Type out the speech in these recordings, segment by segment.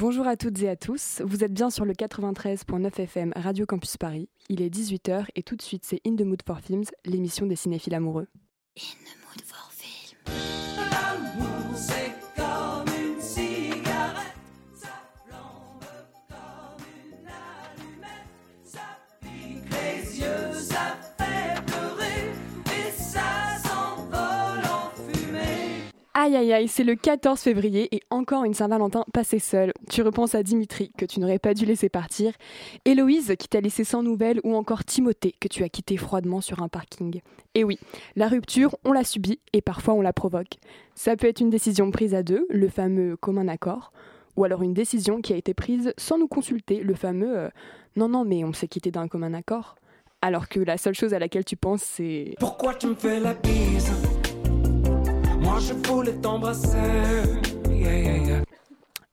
Bonjour à toutes et à tous, vous êtes bien sur le 93.9 FM Radio Campus Paris. Il est 18h et tout de suite c'est In the Mood for Films, l'émission des cinéphiles amoureux. In the mood for film. Aïe aïe aïe, c'est le 14 février et encore une Saint-Valentin passée seule. Tu repenses à Dimitri que tu n'aurais pas dû laisser partir, Héloïse qui t'a laissé sans nouvelles ou encore Timothée que tu as quitté froidement sur un parking. Et oui, la rupture, on la subit et parfois on la provoque. Ça peut être une décision prise à deux, le fameux commun accord, ou alors une décision qui a été prise sans nous consulter, le fameux euh, non non mais on s'est quitté d'un commun accord. Alors que la seule chose à laquelle tu penses c'est Pourquoi tu me fais la bise? Moi je voulais t'embrasser. Yeah, yeah, yeah.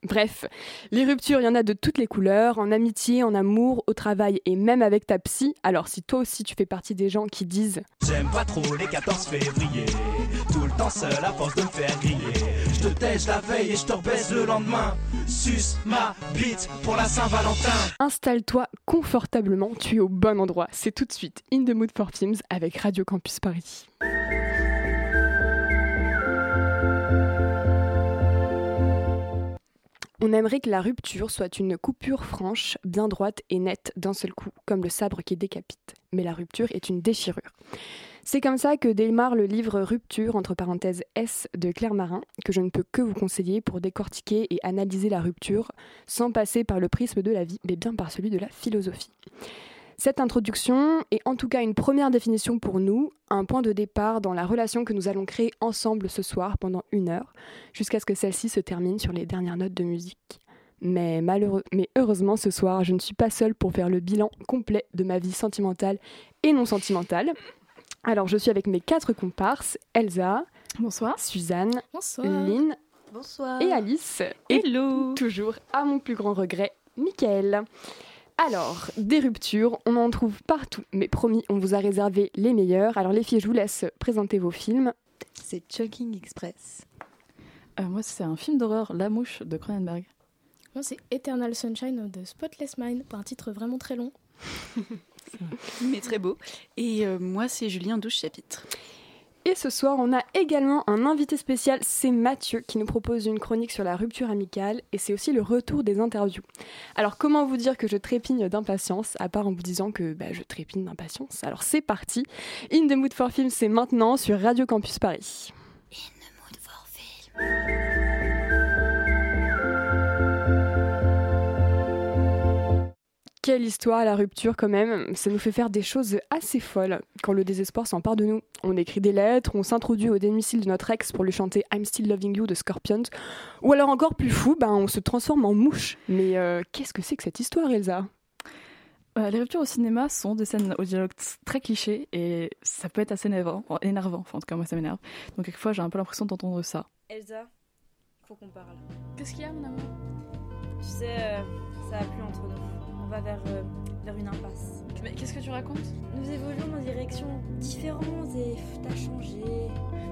Bref, les ruptures, il y en a de toutes les couleurs, en amitié, en amour, au travail et même avec ta psy. Alors si toi aussi tu fais partie des gens qui disent J'aime pas trop les 14 février Tout le temps seul à force de me faire griller Je te tèche la veille et je te rebaisse le lendemain Suce ma bite pour la Saint-Valentin Installe-toi confortablement, tu es au bon endroit. C'est tout de suite In the Mood for Films avec Radio Campus Paris. On aimerait que la rupture soit une coupure franche, bien droite et nette d'un seul coup, comme le sabre qui décapite. Mais la rupture est une déchirure. C'est comme ça que démarre le livre Rupture, entre parenthèses S, de Claire Marin, que je ne peux que vous conseiller pour décortiquer et analyser la rupture, sans passer par le prisme de la vie, mais bien par celui de la philosophie. Cette introduction est en tout cas une première définition pour nous, un point de départ dans la relation que nous allons créer ensemble ce soir pendant une heure, jusqu'à ce que celle-ci se termine sur les dernières notes de musique. Mais, malheureux, mais heureusement, ce soir, je ne suis pas seule pour faire le bilan complet de ma vie sentimentale et non sentimentale. Alors, je suis avec mes quatre comparses, Elsa, Bonsoir. Suzanne, Bonsoir. Lynn Bonsoir. et Alice. Et Hello. toujours, à mon plus grand regret, Michael. Alors, des ruptures, on en trouve partout, mais promis, on vous a réservé les meilleurs. Alors les filles, je vous laisse présenter vos films. C'est Chucking Express. Euh, moi, c'est un film d'horreur, La Mouche de Cronenberg. Moi, c'est Eternal Sunshine de Spotless Mind, pour un titre vraiment très long. mais très beau. Et euh, moi, c'est Julien 12 chapitres. Et ce soir, on a également un invité spécial, c'est Mathieu, qui nous propose une chronique sur la rupture amicale, et c'est aussi le retour des interviews. Alors comment vous dire que je trépigne d'impatience, à part en vous disant que bah, je trépigne d'impatience? Alors c'est parti, In the Mood for Film, c'est maintenant sur Radio Campus Paris. In the mood for film. Quelle histoire la rupture quand même, ça nous fait faire des choses assez folles quand le désespoir s'empare de nous. On écrit des lettres, on s'introduit au domicile de notre ex pour lui chanter I'm Still Loving You de Scorpions, ou alors encore plus fou, ben, on se transforme en mouche. Mais euh, qu'est-ce que c'est que cette histoire Elsa? Euh, les ruptures au cinéma sont des scènes au dialogue très clichés et ça peut être assez énervant, enfin, énervant. Enfin, en tout cas, moi, ça m'énerve. Donc, quelquefois, j'ai un peu l'impression d'entendre ça. Elsa, faut qu'on parle. Qu'est-ce qu'il y a, mon amour? Tu sais, euh, ça a plus entre nous. On va vers, euh, vers une impasse. Mais qu'est-ce que tu racontes? Nous évoluons dans des directions différentes et t'as changé.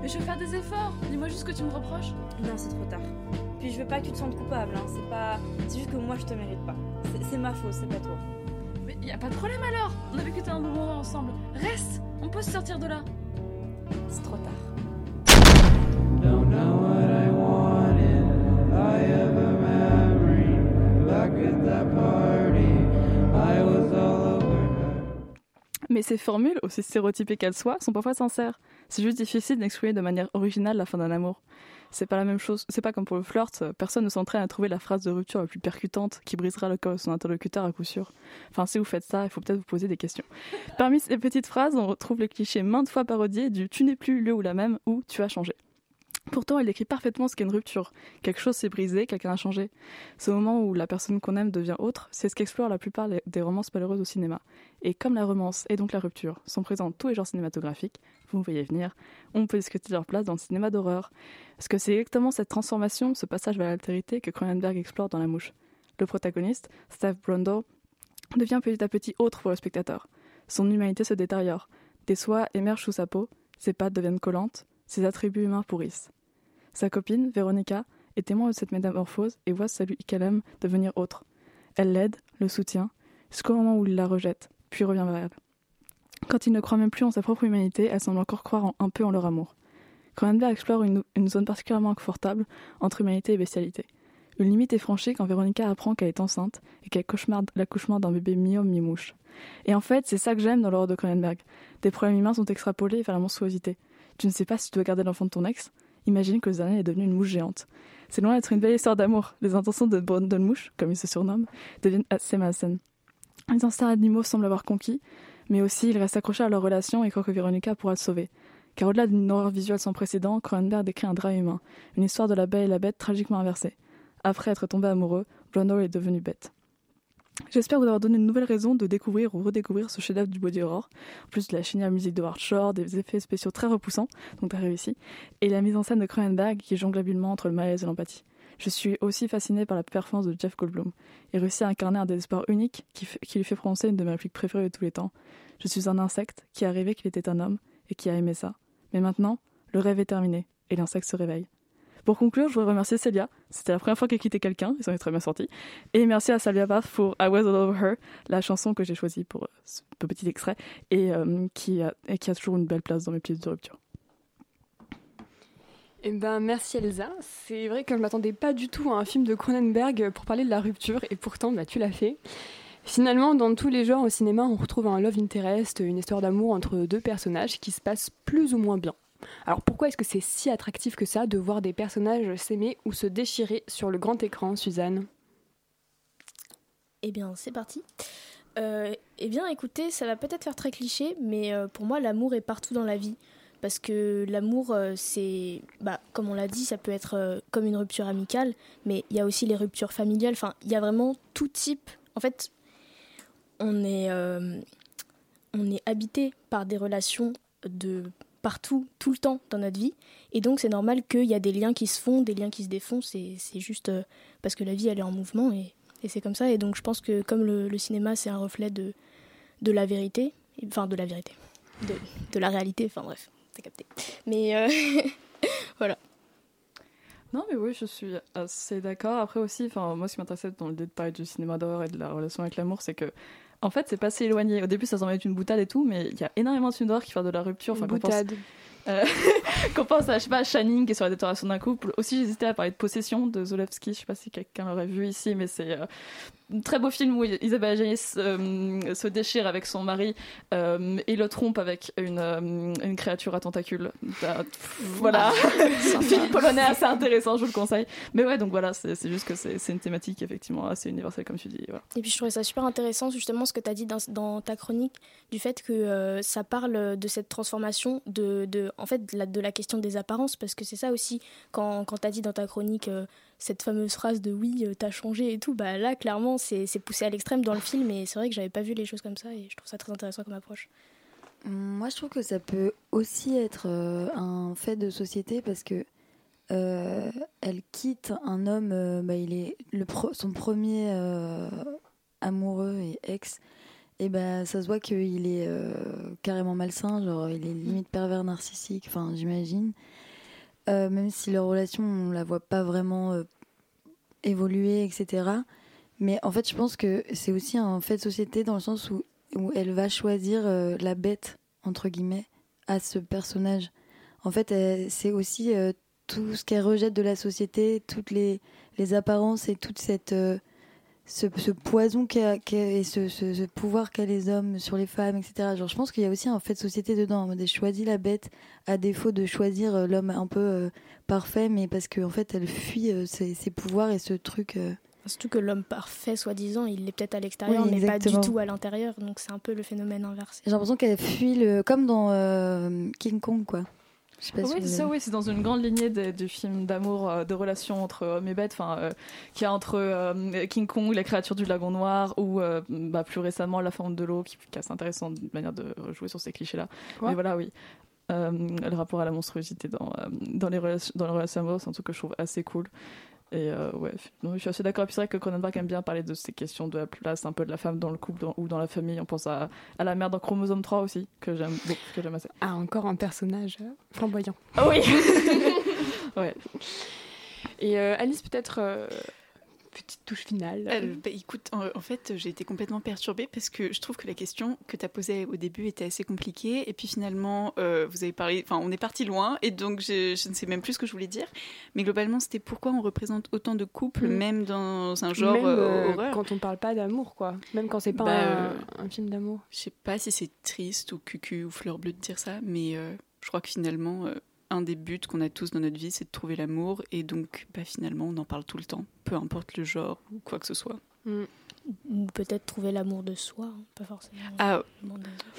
Mais je vais faire des efforts Dis-moi juste ce que tu me reproches. Non, c'est trop tard. Puis je veux pas que tu te sentes coupable, hein. c'est pas. C'est juste que moi je te mérite pas. C'est- C'est ma faute, c'est pas toi. Mais y a pas de problème alors On a vécu un bon moment ensemble. Reste On peut se sortir de là. C'est trop tard. Mais ces formules, aussi stéréotypées qu'elles soient, sont parfois sincères. C'est juste difficile d'exprimer de manière originale la fin d'un amour. C'est pas la même chose, c'est pas comme pour le flirt, personne ne s'entraîne à trouver la phrase de rupture la plus percutante qui brisera le cœur de son interlocuteur à coup sûr. Enfin, si vous faites ça, il faut peut-être vous poser des questions. Parmi ces petites phrases, on retrouve le cliché maintes fois parodié du tu n'es plus le ou la même ou tu as changé. Pourtant, il décrit parfaitement ce qu'est une rupture. Quelque chose s'est brisé, quelqu'un a changé. Ce moment où la personne qu'on aime devient autre, c'est ce qu'explorent la plupart des romances malheureuses au cinéma. Et comme la romance et donc la rupture sont présents dans tous les genres cinématographiques, vous me voyez venir, on peut discuter de leur place dans le cinéma d'horreur. Parce que c'est exactement cette transformation, ce passage vers l'altérité que Cronenberg explore dans La Mouche. Le protagoniste, Steve Brundle, devient petit à petit autre pour le spectateur. Son humanité se détériore. Des soies émergent sous sa peau, ses pattes deviennent collantes, ses attributs humains pourrissent. Sa copine, Véronica, est témoin de cette métamorphose et voit celui qu'elle aime devenir autre. Elle l'aide, le soutient, jusqu'au moment où il la rejette, puis revient vers elle. Quand il ne croit même plus en sa propre humanité, elle semble encore croire un peu en leur amour. Cronenberg explore une, zone particulièrement inconfortable entre humanité et bestialité. Une limite est franchie quand Véronica apprend qu'elle est enceinte et qu'elle cauchemarde l'accouchement d'un bébé mi-homme mi-mouche. Et en fait, c'est ça que j'aime dans l'horreur de Cronenberg. Des problèmes humains sont extrapolés vers la monstruosité. Tu ne sais pas si tu dois garder l'enfant de ton ex Imagine que Zane est devenue une mouche géante. C'est loin d'être une belle histoire d'amour. Les intentions de Brandon Mouche, comme il se surnomme, deviennent assez malsaines. Les instincts animaux semblent avoir conquis, mais aussi ils restent accrochés à leur relation et croient que Véronica pourra le sauver. Car au-delà d'une horreur visuelle sans précédent, Cronenberg décrit un drame humain, une histoire de la belle et la bête tragiquement inversée. Après être tombé amoureux, Brando est devenu bête. J'espère vous avoir donné une nouvelle raison de découvrir ou redécouvrir ce chef-d'œuvre du body horror, en plus de la géniale musique de Howard Shore, des effets spéciaux très repoussants, donc très réussi, et la mise en scène de Cronenberg qui jongle habilement entre le malaise et l'empathie. Je suis aussi fascinée par la performance de Jeff Goldblum. Il réussit à incarner un désespoir unique qui, qui lui fait prononcer une de mes répliques préférées de tous les temps. Je suis un insecte qui a rêvé qu'il était un homme et qui a aimé ça. Mais maintenant, le rêve est terminé et l'insecte se réveille. Pour conclure, je voudrais remercier Celia. C'était la première fois qu'elle quittait quelqu'un, ils s'en est très bien sortis. Et merci à Sylvia Bath pour I Was All Over Her, la chanson que j'ai choisie pour euh, ce petit extrait et, euh, qui a, et qui a toujours une belle place dans mes pièces de rupture. Eh ben, merci Elsa. C'est vrai que je m'attendais pas du tout à un film de Cronenberg pour parler de la rupture, et pourtant, bah, tu l'as fait. Finalement, dans tous les genres au cinéma, on retrouve un love interest, une histoire d'amour entre deux personnages qui se passe plus ou moins bien. Alors pourquoi est-ce que c'est si attractif que ça de voir des personnages s'aimer ou se déchirer sur le grand écran, Suzanne? Eh bien, c'est parti. Euh, eh bien, écoutez, ça va peut-être faire très cliché, mais euh, pour moi, l'amour est partout dans la vie. Parce que l'amour, euh, c'est, bah, comme on l'a dit, ça peut être comme une rupture amicale, mais il y a aussi les ruptures familiales. Enfin, il y a vraiment tout type. En fait, on est, on est habité par des relations de partout, tout le temps dans notre vie. Et donc, c'est normal qu'il y a des liens qui se font, des liens qui se défont. C'est juste euh, parce que la vie, elle est en mouvement et, et c'est comme ça. Et donc, je pense que comme le, cinéma, c'est un reflet de, de la vérité, enfin, de la vérité, de, de la réalité, enfin, bref, t'as capté. Mais euh, voilà. Non, mais oui, je suis assez d'accord. Après aussi, moi, ce qui m'intéressait dans le détail du cinéma d'horreur et de la relation avec l'amour, c'est que, en fait, c'est pas si éloigné. Au début, ça semble être une boutade et tout, mais il y a énormément de films qui font de la rupture. Enfin, Boutade. Euh, qu'on pense à, je sais pas, à Shining qui est sur la détérioration d'un couple. Aussi, j'hésitais à parler de Possession de Zolewski. Je sais pas si quelqu'un l'aurait vu ici, mais c'est euh, un très beau film où Isabelle Adjani se, euh, se déchire avec son mari et le trompe avec une, une créature à tentacules. Pff, voilà, film polonais assez intéressant, je vous le conseille. Mais ouais, donc voilà, c'est juste que c'est une thématique effectivement assez universelle, comme tu dis. Voilà. Et puis je trouvais ça super intéressant justement ce que tu as dit dans, dans ta chronique du fait que ça parle de cette transformation de, de en fait de la, question des apparences parce que c'est ça aussi quand, quand tu as dit dans ta chronique euh, cette fameuse phrase de oui euh, t'as changé et tout bah là clairement c'est poussé à l'extrême dans le film et c'est vrai que j'avais pas vu les choses comme ça et je trouve ça très intéressant comme approche. Moi, je trouve que ça peut aussi être euh, un fait de société parce que elle quitte un homme, bah, il est le pro- son premier amoureux et ex, et ben ça se voit qu'il est euh, carrément malsain, genre il est limite pervers narcissique, enfin j'imagine. Euh, même si leur relation, on la voit pas vraiment euh, évoluer, etc. Mais en fait, je pense que c'est aussi un fait de société dans le sens où, où elle va choisir la bête, entre guillemets, à ce personnage. En fait, c'est aussi tout ce qu'elle rejette de la société, toutes les, les apparences et toute cette, ce, ce poison qu'a- et ce, ce- ce pouvoir qu'a les hommes sur les femmes, etc. Genre, je pense qu'il y a aussi un fait de société dedans. En choisit la bête à défaut de choisir euh, l'homme un peu euh, parfait, mais parce qu'en fait, elle fuit euh, ses, ses pouvoirs et ce truc. euh, Surtout que l'homme parfait soi-disant il est peut-être à l'extérieur Oui, mais pas du tout à l'intérieur donc c'est un peu le phénomène inversé. J'ai l'impression qu'elle fuit le. comme dans euh, King Kong, quoi. Pas Oui, c'est ça, oui, c'est dans une grande lignée des- du film d'amour, euh, de relation entre homme et bête, enfin, euh, qui a entre euh, King Kong, la créature du lagon noir, ou euh, bah, plus récemment la forme de l'eau, qui, qui est assez intéressant de manière de jouer sur ces clichés-là. Mais voilà, oui. Le rapport à la monstruosité dans, dans, les relations, dans les relations amoureuses, c'est un truc que je trouve assez cool. Et euh, ouais, je suis assez d'accord. Et puis c'est vrai que Cronenberg aime bien parler de ces questions de la place un peu de la femme dans le couple dans- ou dans la famille. On pense à, à la mère dans Chromosome 3 aussi, que j'aime beaucoup, que j'aime assez. Ah, encore un personnage euh, flamboyant. Ah oui Ouais. Et euh, Alice, peut-être euh, petite touche finale. Euh, bah, écoute, en, en fait, j'ai été complètement perturbée parce que je trouve que la question que tu as posée au début était assez compliquée. Et puis finalement, euh, vous avez parlé, enfin, on est parti loin. Et donc, je, je ne sais même plus ce que je voulais dire. Mais globalement, c'était pourquoi on représente autant de couples, Mm. même dans un genre Même euh, horreur? quand on parle pas d'amour, quoi. Même quand c'est pas Bah, un, un film d'amour. Je sais pas si c'est triste ou cucu ou fleur bleue de dire ça, mais je crois que finalement, un des buts qu'on a tous dans notre vie, c'est de trouver l'amour. Et donc, bah, finalement, on en parle tout le temps, peu importe le genre ou quoi que ce soit. Mm. Ou peut-être trouver l'amour de soi, hein, pas forcément. Ah,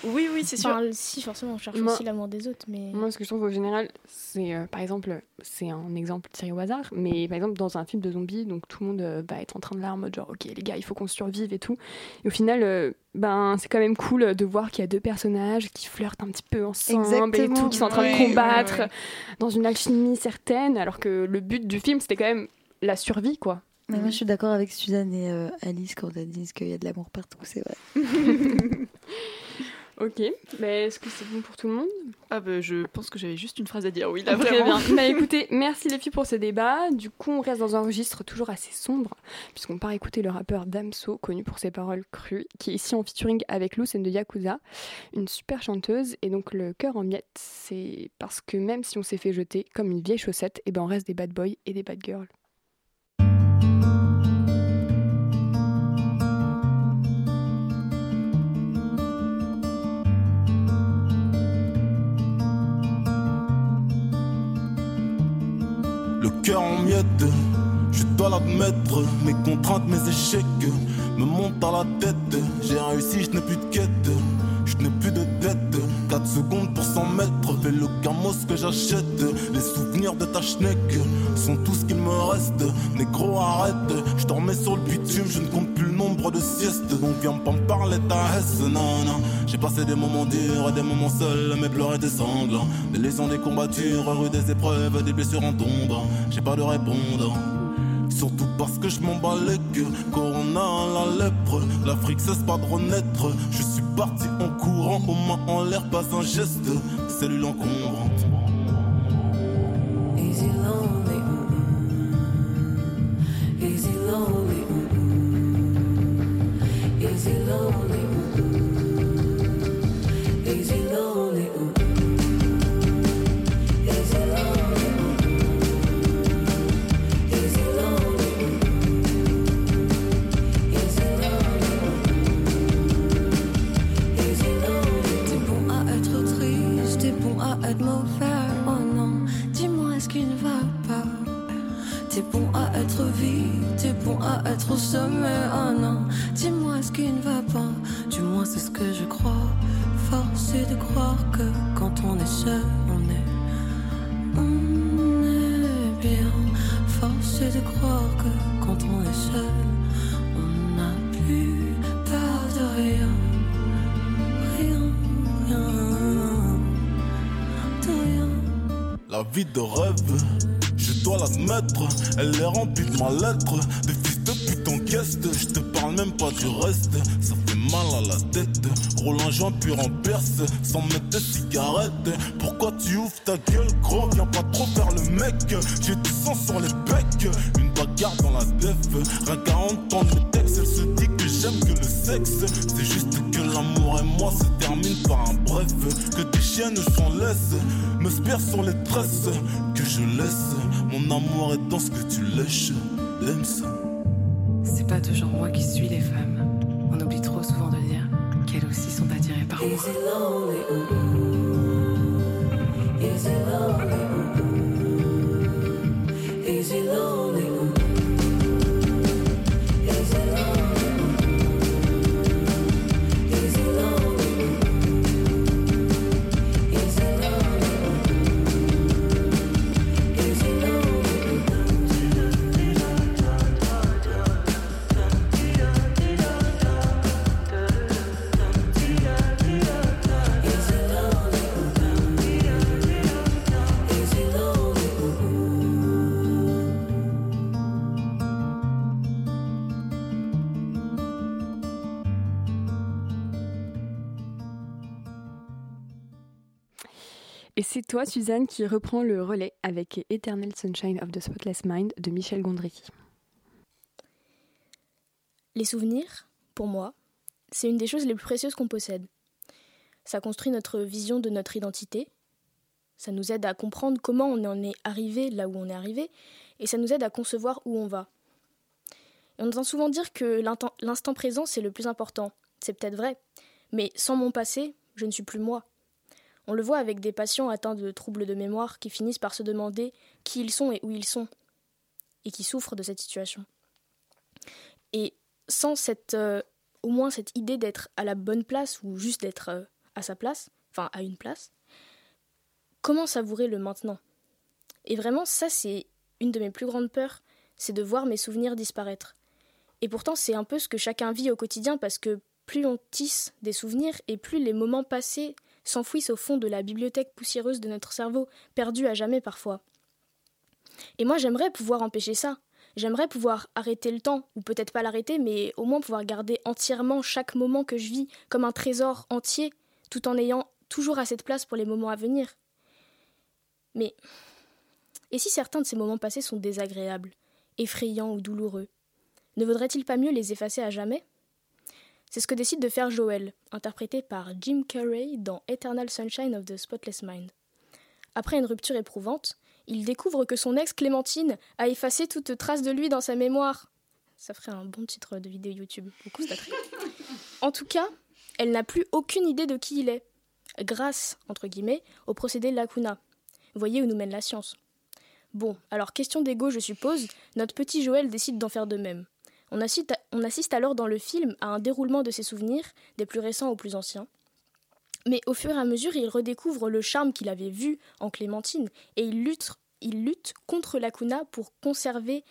oui, oui, c'est sûr. Enfin, si, forcément, on cherche Moi- aussi l'amour des autres, mais. Moi, ce que je trouve au général, c'est euh, par exemple, c'est un exemple tiré au hasard, mais par exemple, dans un film de zombies, donc tout le monde euh, va être en train de là en mode genre, ok, les gars, il faut qu'on survive et tout. Et au final, euh, ben, c'est quand même cool de voir qu'il y a deux personnages qui flirtent un petit peu ensemble et Exactement. tout, qui sont en train Ouais, de ouais, combattre ouais. dans une alchimie certaine, alors que le but du film, c'était quand même la survie, quoi. Mais moi, je suis d'accord avec Suzanne et euh, Alice quand elles disent qu'il y a de l'amour partout, c'est vrai. Ok, mais est-ce que c'est bon pour tout le monde? Ah, bah, je pense que j'avais juste une phrase à dire, oui, là, Très vraiment. bien. Bah écoutez, merci les filles pour ce débat. Du coup, on reste dans un registre toujours assez sombre, puisqu'on part écouter le rappeur Damso, connu pour ses paroles crues, qui est ici en featuring avec Lucen de Yakuza, une super chanteuse. Et donc, le cœur en miettes, c'est parce que même si on s'est fait jeter comme une vieille chaussette, et ben on reste des bad boys et des bad girls. Je dois l'admettre. Mes contraintes, mes échecs me montent à la tête. J'ai réussi, je n'ai plus de quête, je n'ai plus de. 4 secondes pour 100 mètres, fais le camos que j'achète. Les souvenirs de ta schneck sont tout ce qu'il me reste. Négro, arrête, je dormais sur le bitume, je ne compte plus le nombre de siestes. Donc viens pas me parler ta hesse, non, non. J'ai passé des moments durs et des moments seuls, mais pleurer des sanglants. Des lésions, des combattures, rue des épreuves, des blessures en tombe. J'ai pas de répondre. Surtout parce que je m'en bats les queues. Corona, la lèpre, l'Afrique cesse pas de renaître. Je suis parti en courant, aux mains en l'air, pas un geste. Cellule encombrante. Easy lonely, easy lonely, easy lonely, de ma lettre. Des fils de pute en guest, je te parle même pas du reste. Ça fait mal à la tête, roule un joint pur en perce, sans mettre toi, Suzanne, qui reprend le relais avec Eternal Sunshine of the Spotless Mind de Michel Gondry. Les souvenirs, pour moi, c'est une des choses les plus précieuses qu'on possède. Ça construit notre vision de notre identité, ça nous aide à comprendre comment on en est arrivé là où on est arrivé, et ça nous aide à concevoir où on va. Et on entend souvent dire que l'instant présent, c'est le plus important. C'est peut-être vrai, mais sans mon passé, je ne suis plus moi. On le voit avec des patients atteints de troubles de mémoire qui finissent par se demander qui ils sont et où ils sont, et qui souffrent de cette situation. Et sans cette, euh, au moins cette idée d'être à la bonne place ou juste d'être euh, à sa place, enfin à une place, comment savourer le maintenant? Et vraiment, ça, c'est une de mes plus grandes peurs, c'est de voir mes souvenirs disparaître. Et pourtant, c'est un peu ce que chacun vit au quotidien parce que plus on tisse des souvenirs et plus les moments passés s'enfouissent au fond de la bibliothèque poussiéreuse de notre cerveau, perdu à jamais parfois. Et moi, j'aimerais pouvoir empêcher ça. J'aimerais pouvoir arrêter le temps, ou peut-être pas l'arrêter, mais au moins pouvoir garder entièrement chaque moment que je vis comme un trésor entier, tout en ayant toujours assez de place pour les moments à venir. Mais et si certains de ces moments passés sont désagréables, effrayants ou douloureux Ne vaudrait-il pas mieux les effacer à jamais? C'est ce que décide de faire Joel, interprété par Jim Carrey dans Eternal Sunshine of the Spotless Mind. Après une rupture éprouvante, il découvre que son ex Clémentine a effacé toute trace de lui dans sa mémoire. Ça ferait un bon titre de vidéo YouTube. Vous constaterez. En tout cas, elle n'a plus aucune idée de qui il est, grâce, entre guillemets, au procédé Lacuna. Voyez où nous mène la science. Bon, alors question d'ego, je suppose, notre petit Joël décide d'en faire de même. On assiste, alors dans le film à un déroulement de ses souvenirs, des plus récents aux plus anciens. Mais au fur et à mesure, il redécouvre le charme qu'il avait vu en Clémentine et il lutte, contre Lacuna pour conserver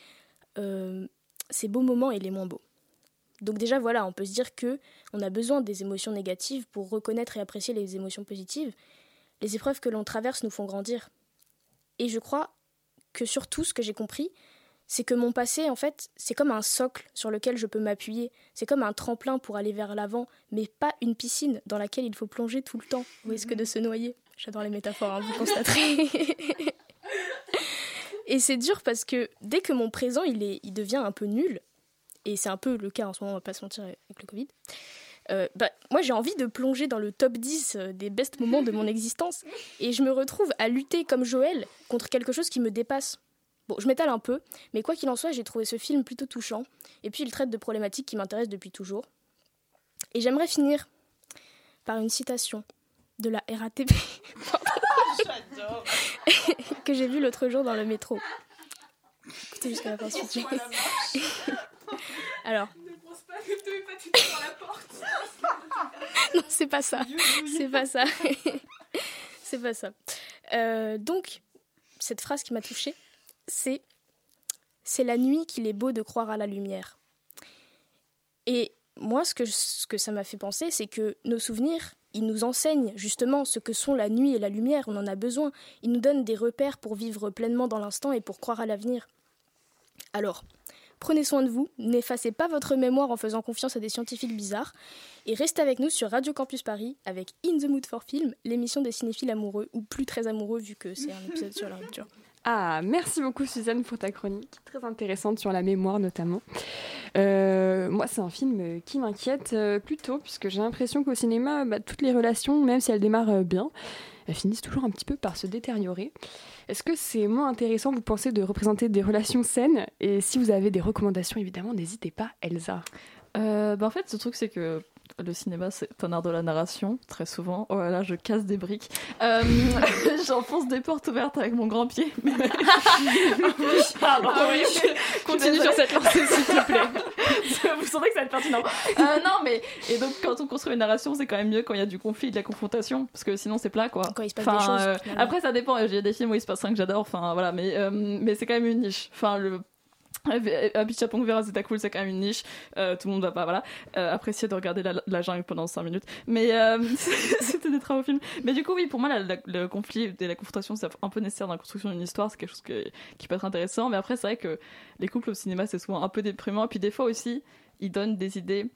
euh, ses beaux moments et les moins beaux. Donc déjà voilà, on peut se dire que on a besoin des émotions négatives pour reconnaître et apprécier les émotions positives. Les épreuves que l'on traverse nous font grandir. Et je crois que surtout ce que j'ai compris, c'est que mon passé, en fait, c'est comme un socle sur lequel je peux m'appuyer. C'est comme un tremplin pour aller vers l'avant, mais pas une piscine dans laquelle il faut plonger tout le temps au risque de se noyer. J'adore les métaphores, hein, vous constaterez. et c'est dur parce que dès que mon présent, il, est, il devient un peu nul, et c'est un peu le cas en ce moment, on va pas se mentir avec le Covid, euh, bah, moi j'ai envie de plonger dans le top 10 des best moments de mon existence et je me retrouve à lutter comme Joël contre quelque chose qui me dépasse. Bon, je m'étale un peu, mais quoi qu'il en soit, j'ai trouvé ce film plutôt touchant et puis il traite de problématiques qui m'intéressent depuis toujours. Et j'aimerais finir par une citation de la RATP que j'ai vue l'autre jour dans le métro. Écoutez jusqu'à la fin. Alors, non, c'est pas ça. C'est pas ça. c'est pas ça. Euh, donc, cette phrase qui m'a touchée, c'est C'est la nuit qu'il est beau de croire à la lumière. Et moi, ce que, ce que ça m'a fait penser, c'est que nos souvenirs, ils nous enseignent justement ce que sont la nuit et la lumière. On en a besoin. Ils nous donnent des repères pour vivre pleinement dans l'instant et pour croire à l'avenir. Alors, Prenez soin de vous, n'effacez pas votre mémoire en faisant confiance à des scientifiques bizarres, et restez avec nous sur Radio Campus Paris avec In the Mood for Film, l'émission des cinéphiles amoureux, ou plus très amoureux vu que c'est un épisode sur la rupture. Ah, merci beaucoup Suzanne pour ta chronique, très intéressante sur la mémoire notamment. Euh, moi, c'est un film qui m'inquiète euh, plutôt, puisque j'ai l'impression qu'au cinéma, bah, toutes les relations, même si elles démarrent euh, bien, elles finissent toujours un petit peu par se détériorer. Est-ce que c'est moins intéressant, vous pensez, de représenter des relations saines? Et si vous avez des recommandations, évidemment, n'hésitez pas, Elsa. Euh, bah en fait, ce truc, c'est que le cinéma, c'est un art de la narration, très souvent. Oh là là, je casse des briques. Euh, J'enfonce des portes ouvertes avec mon grand pied. Mais... Pardon. Ah oui. Continue sur cette lancée, s'il te plaît. Vous sentez que ça va être pertinent. Euh, non, mais. Et donc, quand on construit une narration, c'est quand même mieux quand il y a du conflit, de la confrontation. Parce que sinon, c'est plat, quoi. Quand il se passe Enfin, des choses. euh, après, ça dépend. Il y a des films où il se passe rien que j'adore. Enfin, voilà. Mais, euh, mais c'est quand même une niche. Enfin, le. Happy Chapon Vera, c'était cool, c'est quand même une niche. Euh, tout le monde va pas, voilà, euh, apprécier de regarder la, jungle pendant 5 minutes. Mais euh, c'était des travaux films. Mais du coup, oui, pour moi, le conflit et la confrontation, c'est un peu nécessaire dans la construction d'une histoire. C'est quelque chose qui peut être intéressant. Mais après, c'est vrai que les couples au cinéma, c'est souvent un peu déprimant. Et puis des fois aussi, ils donnent des idées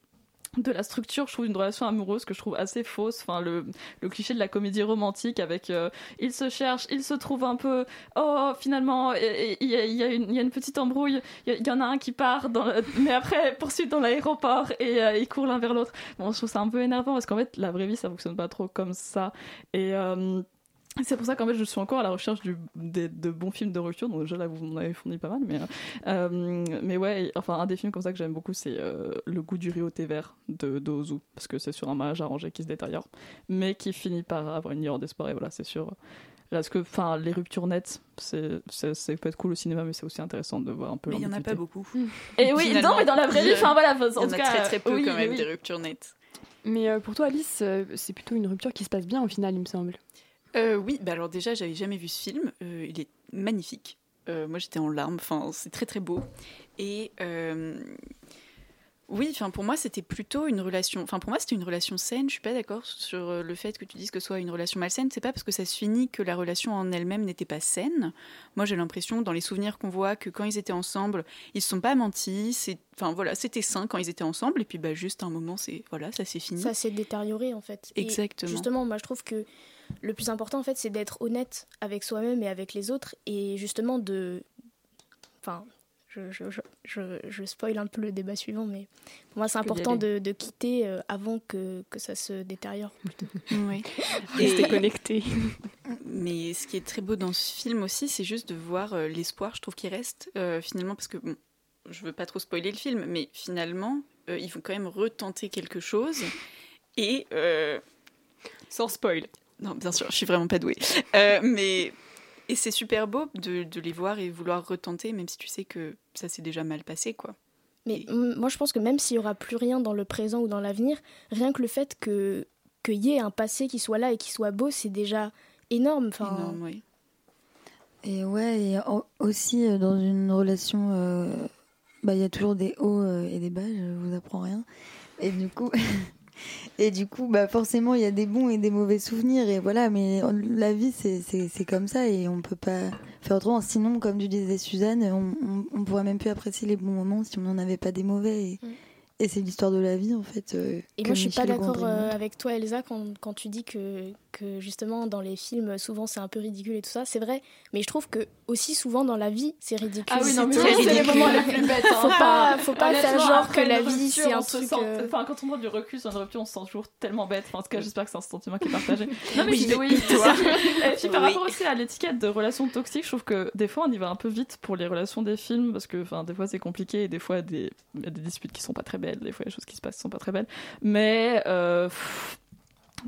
de la structure, je trouve une relation amoureuse que je trouve assez fausse. Enfin, le, le cliché de la comédie romantique avec euh, il se cherche, il se trouve un peu. Oh, finalement, il y, y a une petite embrouille. Il y, en a un qui part, mais après poursuite dans l'aéroport et euh, ils courent l'un vers l'autre. Bon, je trouve ça un peu énervant parce qu'en fait, la vraie vie, ça fonctionne pas trop comme ça. Et. euh, c'est pour ça qu'en fait je suis encore à la recherche du, des- de bons films de rupture, donc déjà là vous m'en avez fourni pas mal, mais, euh, mais ouais, enfin un des films comme ça que j'aime beaucoup c'est euh, Le goût du riz au thé vert de, de Ozu, parce que c'est sur un mariage arrangé qui se détériore, mais qui finit par avoir une lueur d'espoir, et voilà c'est sûr. Parce que enfin, les ruptures nettes, c'est, peut être cool au cinéma, mais c'est aussi intéressant de voir un peu Mais il y en a pas beaucoup. Et oui, Finalement, non, mais dans la vraie vie, il y- enfin voilà, il y en en tout a cas, très très peu oui, quand même oui. des ruptures nettes. Mais euh, pour toi, Alice, euh, c'est plutôt une rupture qui se passe bien au final, il me semble. Euh, oui, bah alors déjà, j'avais jamais vu ce film. Euh, il est magnifique. Euh, moi, j'étais en larmes. Enfin, c'est très très beau. Et oui, enfin pour moi, c'était plutôt une relation. Enfin pour moi, c'était une relation saine. Je suis pas d'accord sur le fait que tu dises que ce soit une relation malsaine. C'est pas parce que ça se finit que la relation en elle-même n'était pas saine. Moi, j'ai l'impression dans les souvenirs qu'on voit que quand ils étaient ensemble, ils se sont pas mentis. C'est, enfin voilà, c'était sain quand ils étaient ensemble. Et puis bah juste un moment, c'est voilà, ça s'est fini. Ça s'est détérioré en fait. Et Exactement. justement, moi je trouve que le plus important en fait, c'est d'être honnête avec soi-même et avec les autres et justement de. Enfin, je, je, je, je, je spoil un peu le débat suivant, mais pour moi c'est important de, de quitter euh, avant que, que ça se détériore. plutôt. Oui. Rester connecté. Mais ce qui est très beau dans ce film aussi, c'est juste de voir euh, l'espoir, je trouve, qui reste euh, finalement, parce que bon, je veux pas trop spoiler le film, mais finalement, euh, ils vont quand même retenter quelque chose. Et. euh, Sans spoil. Non, bien sûr, je suis vraiment pas douée. Euh, mais. Et c'est super beau de, de les voir et vouloir retenter, même si tu sais que ça s'est déjà mal passé, quoi. Mais moi je pense que même s'il y aura plus rien dans le présent ou dans l'avenir, rien que le fait que qu'il y ait un passé qui soit là et qui soit beau, c'est déjà énorme. Enfin, Énorme, oui. Et ouais, et aussi euh, dans une relation, euh, bah, il y a toujours des hauts et des bas, je vous apprends rien. Et du coup, et du coup bah, forcément, il y a des bons et des mauvais souvenirs. Et voilà, mais la vie, c'est- comme ça et on peut pas faire autrement. Sinon, comme tu disais, Suzanne, on, on, on pourrait même plus apprécier les bons moments si on n'en avait pas des mauvais. Mm. Et c'est l'histoire de la vie, en fait. euh, Et moi, je suis pas d'accord euh, avec toi, Elsa, quand, quand tu dis que, que justement dans les films, souvent c'est un peu ridicule et tout ça. C'est vrai, mais je trouve que aussi souvent dans la vie, c'est ridicule. Ah oui, non, mais c'est les moments les plus bêtes. hein. faut pas, faut pas faire genre que la vie c'est un truc. sent- euh, Enfin, quand on prend du recul sur une rupture, on se sent toujours tellement bête. Enfin, en tout cas, j'espère que c'est un sentiment qui est partagé. Non, mais Oui, oui, toi. Et puis par Oui. rapport aussi à l'étiquette de relations toxiques, je trouve que des fois on y va un peu vite pour les relations des films parce que enfin des fois c'est compliqué et des fois des il y a des disputes qui sont pas très belles, des fois des choses qui se passent sont pas très belles. Mais euh, pff,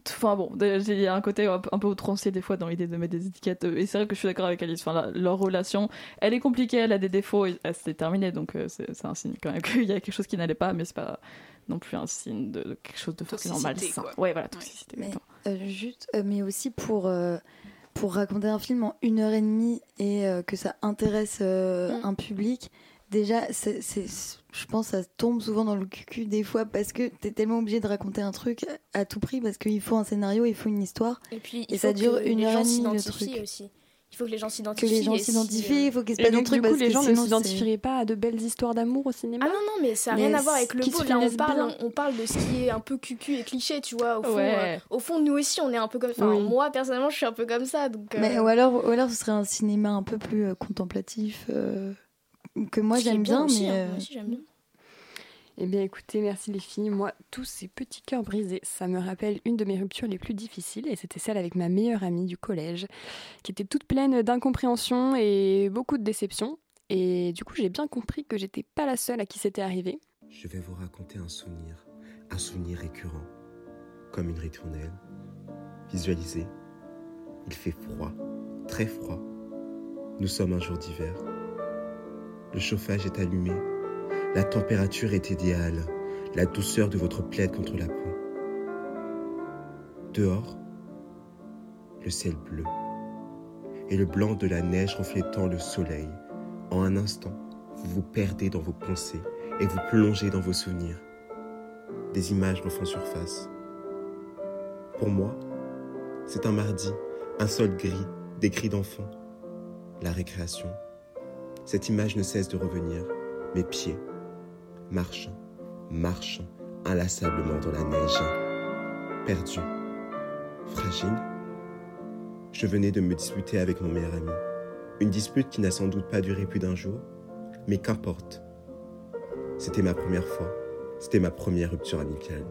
Enfin bon, il y a un côté un peu outrancier des fois dans l'idée de mettre des étiquettes. euh, Et c'est vrai que je suis d'accord avec Alice. Enfin, la- leur relation, elle est compliquée, elle a des défauts, et elle s'est terminée. Donc euh, c'est c'est un signe quand même qu'il y a quelque chose qui n'allait pas, mais c'est pas non plus un signe de, de quelque chose de forcément malsain. quoi. Ouais, voilà, toxicité. Mais, euh, juste, euh, mais aussi pour, euh, pour raconter un film en une heure et demie et euh, que ça intéresse euh, Mm. un public, déjà, c'est, c'est- je pense que ça tombe souvent dans le cul des fois parce que t'es tellement obligé de raconter un truc à tout prix parce qu'il faut un scénario, il faut une histoire. Et puis, Et ça faut dure que une les heure gens et demie, le s'identifient truc. aussi. Il faut que les gens Que s'identifient. les gens s'identifient, il faut qu'il se passe donc, trucs du coup, parce les que gens ne s'identifieraient pas à de belles histoires d'amour au cinéma Ah non, non, mais ça n'a Mais rien à voir avec le beau. Là, on parle, on parle de ce qui est un peu cucu et cliché, tu vois. Au fond, Ouais. euh, au fond nous aussi, on est un peu comme. Enfin, Oui. moi, personnellement, je suis un peu comme ça. Donc, euh, Mais, ou, alors, ou alors ce serait un cinéma un peu plus euh, contemplatif euh, que moi j'aime bien, mais hein, euh, moi aussi, j'aime bien. Eh bien écoutez, merci les filles. Moi, tous ces petits cœurs brisés, ça me rappelle une de mes ruptures les plus difficiles et c'était celle avec ma meilleure amie du collège qui était toute pleine d'incompréhension et beaucoup de déception. Et du coup, j'ai bien compris que j'étais pas la seule à qui c'était arrivé. Je vais vous raconter un souvenir, un souvenir récurrent, comme une ritournelle. Visualisez, il fait froid, très froid. Nous sommes un jour d'hiver. Le chauffage est allumé, la température est idéale, la douceur de votre plaid contre la peau. Dehors, le ciel bleu et le blanc de la neige reflétant le soleil. En un instant, vous vous perdez dans vos pensées et vous plongez dans vos souvenirs. Des images refont surface. Pour moi, c'est un mardi, un sol gris, des cris d'enfants, la récréation. Cette image ne cesse de revenir, mes pieds, marchant, marchant, inlassablement dans la neige. Perdu, fragile. Je venais de me disputer avec mon meilleur ami. Une dispute qui n'a sans doute pas duré plus d'un jour, mais qu'importe. C'était ma première fois, c'était ma première rupture amicale.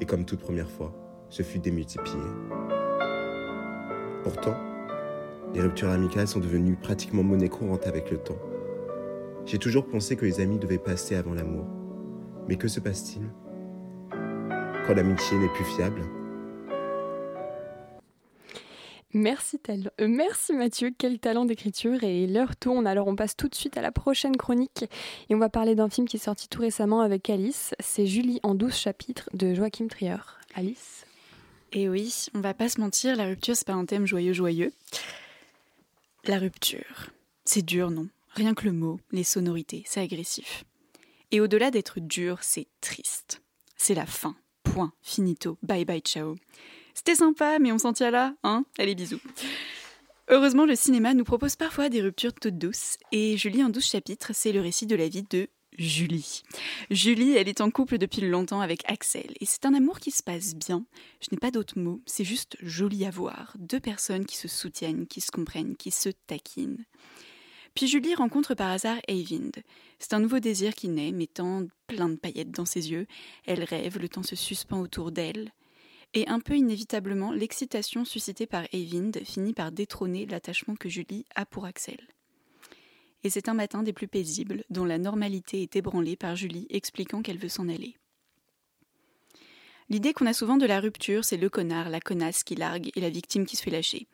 Et comme toute première fois, ce fut démultiplié. Pourtant, les ruptures amicales sont devenues pratiquement monnaie courante avec le temps. J'ai toujours pensé que les amis devaient passer avant l'amour. Mais que se passe-t-il Quand l'amitié n'est plus fiable? Merci, Tal- euh, merci Mathieu, quel talent d'écriture et l'heure tourne alors on passe tout de suite à la prochaine chronique et on va parler d'un film qui est sorti tout récemment avec Alice, c'est Julie en 12 chapitres de Joachim Trier. Alice? Et oui, on va pas se mentir, la rupture c'est pas un thème joyeux joyeux. La rupture, c'est dur non? Rien que le mot, les sonorités, c'est agressif. Et au-delà d'être dur, c'est triste. C'est la fin. Point. Finito. Bye bye ciao. C'était sympa, mais on s'en tient là, hein? Allez, bisous. Heureusement, le cinéma nous propose parfois des ruptures toutes douces, et Julie en 12 chapitres, c'est le récit de la vie de Julie. Julie, elle est en couple depuis longtemps avec Axel, et c'est un amour qui se passe bien. Je n'ai pas d'autres mots, c'est juste joli à voir. Deux personnes qui se soutiennent, qui se comprennent, qui se taquinent. Puis Julie rencontre par hasard Eyvind. C'est un nouveau désir qui naît, mettant plein de paillettes dans ses yeux. Elle rêve, le temps se suspend autour d'elle. Et un peu inévitablement, l'excitation suscitée par Eyvind finit par détrôner l'attachement que Julie a pour Axel. Et c'est un matin des plus paisibles, dont la normalité est ébranlée par Julie expliquant qu'elle veut s'en aller. L'idée qu'on a souvent de la rupture, c'est le connard, la connasse qui largue et la victime qui se fait lâcher.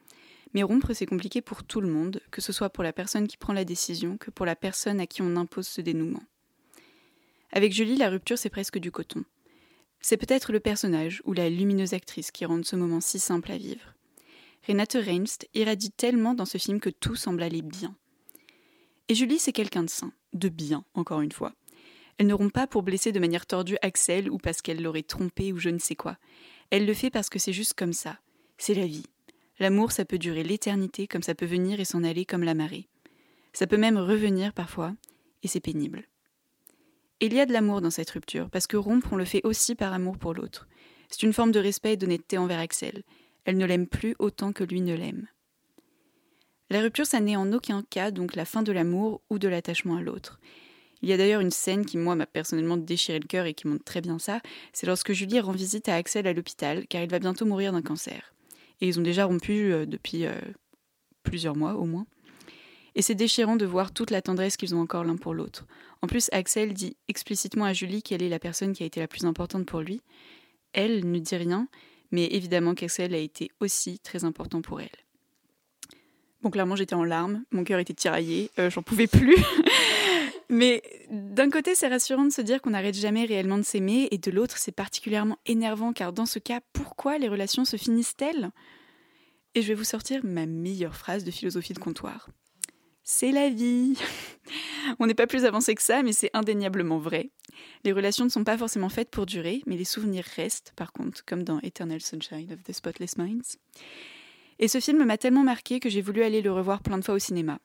Mais rompre, c'est compliqué pour tout le monde, que ce soit pour la personne qui prend la décision que pour la personne à qui on impose ce dénouement. Avec Julie, la rupture, c'est presque du coton. C'est peut-être le personnage ou la lumineuse actrice qui rendent ce moment si simple à vivre. Renate Reinst irradie tellement dans ce film que tout semble aller bien. Et Julie, c'est quelqu'un de sain, de bien, encore une fois. Elle ne rompt pas pour blesser de manière tordue Axel ou parce qu'elle l'aurait trompé ou je ne sais quoi. Elle le fait parce que c'est juste comme ça. C'est la vie. L'amour, ça peut durer l'éternité comme ça peut venir et s'en aller comme la marée. Ça peut même revenir parfois, et c'est pénible. Il y a de l'amour dans cette rupture, parce que rompre, on le fait aussi par amour pour l'autre. C'est une forme de respect et d'honnêteté envers Axel. Elle ne l'aime plus autant que lui ne l'aime. La rupture, ça n'est en aucun cas donc la fin de l'amour ou de l'attachement à l'autre. Il y a d'ailleurs une scène qui, moi, m'a personnellement déchiré le cœur et qui montre très bien ça. C'est lorsque Julie rend visite à Axel à l'hôpital, car il va bientôt mourir d'un cancer. Et ils ont déjà rompu euh, depuis euh, plusieurs mois au moins. Et c'est déchirant de voir toute la tendresse qu'ils ont encore l'un pour l'autre. En plus, Axel dit explicitement à Julie qu'elle est la personne qui a été la plus importante pour lui. Elle ne dit rien, mais évidemment qu'Axel a été aussi très important pour elle. Bon, clairement, j'étais en larmes, mon cœur était tiraillé, euh, j'en pouvais plus. mais d'un côté, c'est rassurant de se dire qu'on n'arrête jamais réellement de s'aimer, et de l'autre, c'est particulièrement énervant, car dans ce cas, pourquoi les relations se finissent-elles? Et je vais vous sortir ma meilleure phrase de philosophie de comptoir. C'est la vie. On n'est pas plus avancé que ça, mais c'est indéniablement vrai. Les relations ne sont pas forcément faites pour durer, mais les souvenirs restent, par contre, comme dans Eternal Sunshine of the Spotless Minds. Et ce film m'a tellement marqué que j'ai voulu aller le revoir plein de fois au cinéma.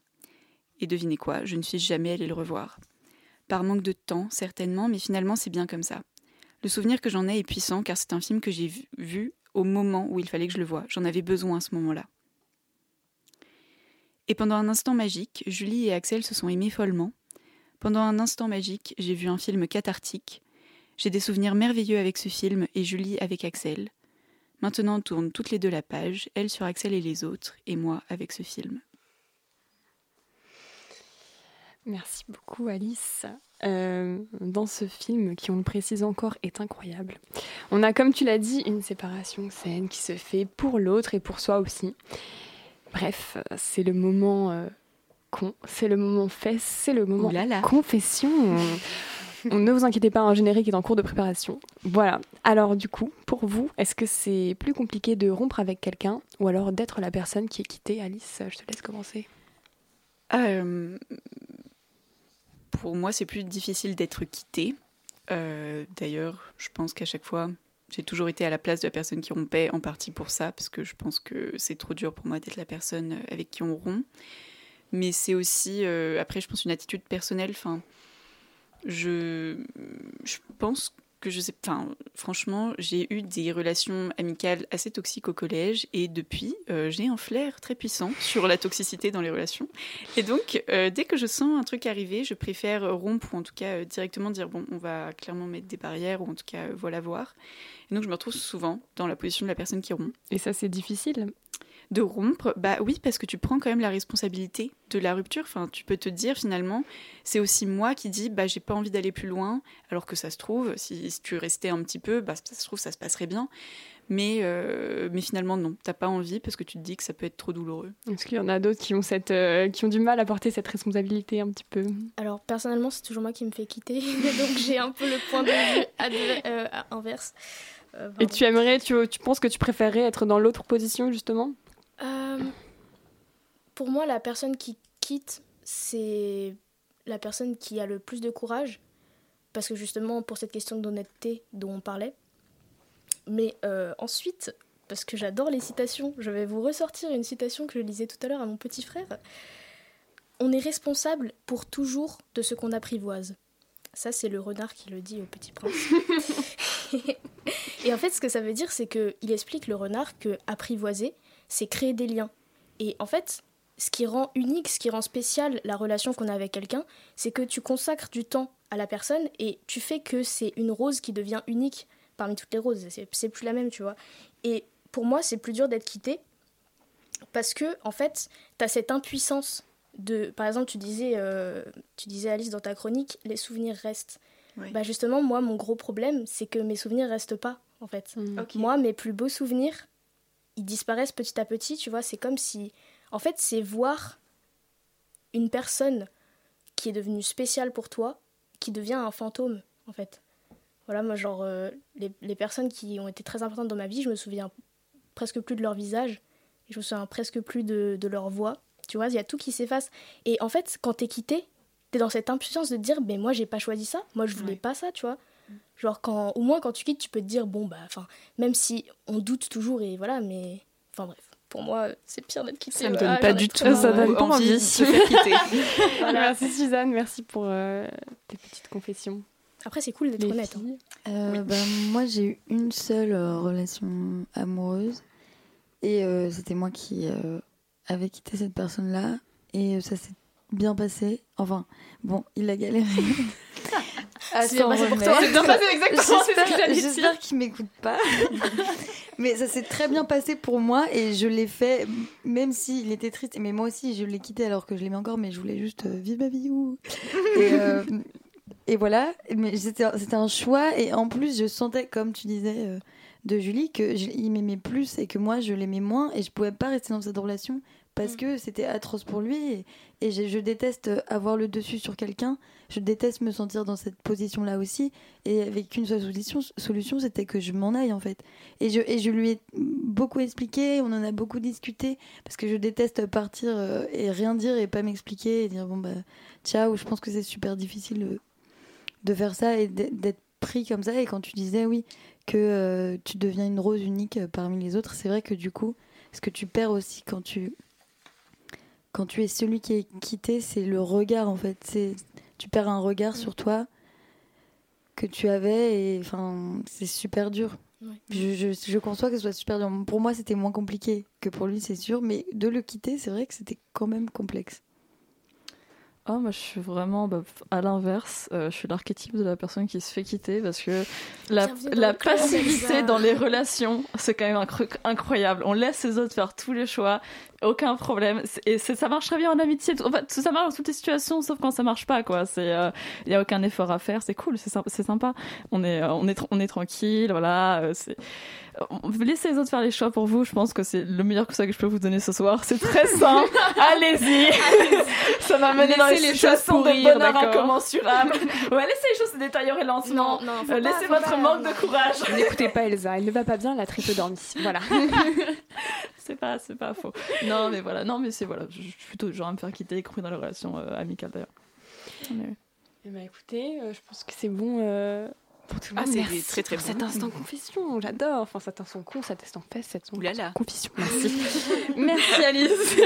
Et devinez quoi, je ne suis jamais allée le revoir. Par manque de temps, certainement, mais finalement c'est bien comme ça. Le souvenir que j'en ai est puissant car c'est un film que j'ai vu, au moment où il fallait que je le voie. J'en avais besoin à ce moment-là. Et pendant un instant magique, Julie et Axel se sont aimés follement. Pendant un instant magique, j'ai vu un film cathartique. J'ai des souvenirs merveilleux avec ce film et Julie avec Axel. Maintenant on tourne toutes les deux la page, elle sur Axel et les autres, et moi avec ce film. Merci beaucoup Alice. Euh, dans ce film, qui on le précise encore, est incroyable. On a, comme tu l'as dit, une séparation saine qui se fait pour l'autre et pour soi aussi. Bref, c'est le moment euh, con, c'est le moment fesse, c'est le moment confession. Ne vous inquiétez pas, un générique est en cours de préparation. Voilà. Alors du coup, pour vous, est-ce que c'est plus compliqué de rompre avec quelqu'un ou alors d'être la personne qui est quittée? Alice, je te laisse commencer. Euh, pour moi, c'est plus difficile d'être quitté. Euh, D'ailleurs, je pense qu'à chaque fois, j'ai toujours été à la place de la personne qui rompait, en partie pour ça, parce que je pense que c'est trop dur pour moi d'être la personne avec qui on rompt. Mais c'est aussi, euh, après, je pense, une attitude personnelle. Je, pense que je sais. Enfin, franchement, j'ai eu des relations amicales assez toxiques au collège et depuis, euh, j'ai un flair très puissant sur la toxicité dans les relations. Et donc, euh, dès que je sens un truc arriver, je préfère rompre ou en tout cas euh, directement dire bon, on va clairement mettre des barrières ou en tout cas voilà voir. Et donc, je me retrouve souvent dans la position de la personne qui rompt. Et ça, c'est difficile De rompre, bah oui, parce que tu prends quand même la responsabilité de la rupture. Enfin, tu peux te dire finalement, c'est aussi moi qui dis, bah j'ai pas envie d'aller plus loin, alors que ça se trouve, si, si tu restais un petit peu, bah ça se trouve, ça se passerait bien. Mais, euh, mais finalement, non, t'as pas envie parce que tu te dis que ça peut être trop douloureux. Est-ce qu'il y en a d'autres qui ont cette, euh, qui ont du mal à porter cette responsabilité un petit peu? Alors personnellement, c'est toujours moi qui me fais quitter, donc j'ai un peu le point de vue euh, inverse. Euh, Et tu aimerais, tu, tu penses que tu préférerais être dans l'autre position justement? Euh, pour moi, la personne qui quitte, c'est la personne qui a le plus de courage, parce que justement, pour cette question d'honnêteté dont on parlait. Mais euh, ensuite, parce que j'adore les citations, je vais vous ressortir une citation que je lisais tout à l'heure à mon petit frère. On est responsable pour toujours de ce qu'on apprivoise. Ça, c'est le renard qui le dit au petit prince. Et en fait, ce que ça veut dire, c'est qu'il explique le renard que apprivoiser, c'est créer des liens. Et en fait, ce qui rend unique, ce qui rend spécial la relation qu'on a avec quelqu'un, c'est que tu consacres du temps à la personne et tu fais que c'est une rose qui devient unique parmi toutes les roses. C'est- C'est plus la même, tu vois. Et pour moi, c'est plus dur d'être quitté parce que, en fait, tu as cette impuissance de. Par exemple, tu disais, euh, tu disais, Alice, dans ta chronique, les souvenirs restent. Oui. Bah justement, moi, mon gros problème, c'est que mes souvenirs restent pas, en fait. Ok. Moi, mes plus beaux souvenirs, ils disparaissent petit à petit, tu vois. C'est comme si. En fait, c'est voir une personne qui est devenue spéciale pour toi, qui devient un fantôme, en fait. Voilà, moi, genre, euh, les, les personnes qui ont été très importantes dans ma vie, je me souviens presque plus de leur visage, et je me souviens presque plus de, de leur voix. Tu vois, il y a tout qui s'efface. Et en fait, quand t'es quitté, t'es dans cette impuissance de te dire, mais moi, j'ai pas choisi ça, moi, je voulais Ouais. pas ça, tu vois. Genre, quand, au moins, quand tu quittes, tu peux te dire, bon, bah, enfin, même si on doute toujours, et voilà, mais. Enfin, bref, pour moi, c'est pire d'être quitté. Ça me donne pas du tout. Ça donne pas envie envie. de se faire quitter. Voilà. Merci Suzanne, merci pour euh, tes petites confessions. Après, c'est cool d'être Les honnête. hein. filles. Euh, bah, moi, j'ai eu une seule euh, relation amoureuse. Et euh, c'était moi qui euh, avais quitté cette personne-là. Et euh, ça s'est bien passé. Enfin, bon, il a galéré. à s'en remettre. que J'espère qu'il m'écoute pas. Mais ça s'est très bien passé pour moi et je l'ai fait, même s'il était triste. Mais moi aussi, je l'ai quitté alors que je l'aimais encore, mais je voulais juste euh, vivre ma vie. Et, euh, et voilà. Mais c'était un choix. Et en plus, je sentais, comme tu disais euh, de Julie, qu'il m'aimait plus et que moi, je l'aimais moins. Et je pouvais pas rester dans cette relation parce que c'était atroce pour lui. Et, et je, déteste avoir le dessus sur quelqu'un. Je déteste me sentir dans cette position-là aussi. Et avec une seule solution, solution c'était que je m'en aille en fait. Et je, et je lui ai beaucoup expliqué, on en a beaucoup discuté, parce que je déteste partir euh, et rien dire et pas m'expliquer et dire bon bah ciao. Je pense que c'est super difficile de faire ça et d'être d'être pris comme ça. Et quand tu disais oui, que euh, tu deviens une rose unique euh, parmi les autres, c'est vrai que du coup, ce que tu perds aussi quand tu quand tu es celui qui est quitté, c'est le regard en fait. C'est tu perds un regard sur toi que tu avais et enfin c'est super dur. Je, je, je conçois que ce soit super dur. Pour moi, c'était moins compliqué que pour lui, c'est sûr. Mais de le quitter, c'est vrai que c'était quand même complexe. Oh, moi, je suis vraiment bah, à l'inverse. Euh, je suis l'archétype de la personne qui se fait quitter parce que la, la passivité dans les relations, c'est quand même un truc incroyable. On laisse les autres faire tous les choix, aucun problème. Et ça marche très bien en amitié. En fait, ça marche dans toutes les situations, sauf quand ça marche pas, quoi. Il y a aucun effort à faire. C'est cool, c'est sympa. On est, euh, on est, on est tranquille, voilà. euh, c'est Laissez les autres faire les choix pour vous. Je pense que c'est le meilleur conseil que je peux vous donner ce soir. C'est très simple. Allez-y. Ça m'a mené dans les les choses de bonheur incommensurable. ouais, laissez les choses se détériorer lentement. Non, non, Euh, pas, laissez votre pas, manque non. de courage. N'écoutez pas Elsa, elle ne va pas bien, elle a très peu dormi. Voilà. c'est pas, c'est pas faux. Non, mais voilà. Non, mais c'est voilà. Je je suis plutôt genre à me faire quitter, y compris dans les relations euh, amicales d'ailleurs. Mais- Eh ben, écoutez, euh, je pense que c'est bon euh, pour tout le Ah, monde. Merci très, très pour bon. cet instant confession, j'adore. Enfin, cet instant con, cet instant fesse, cet instant confession. Merci. Merci Alice.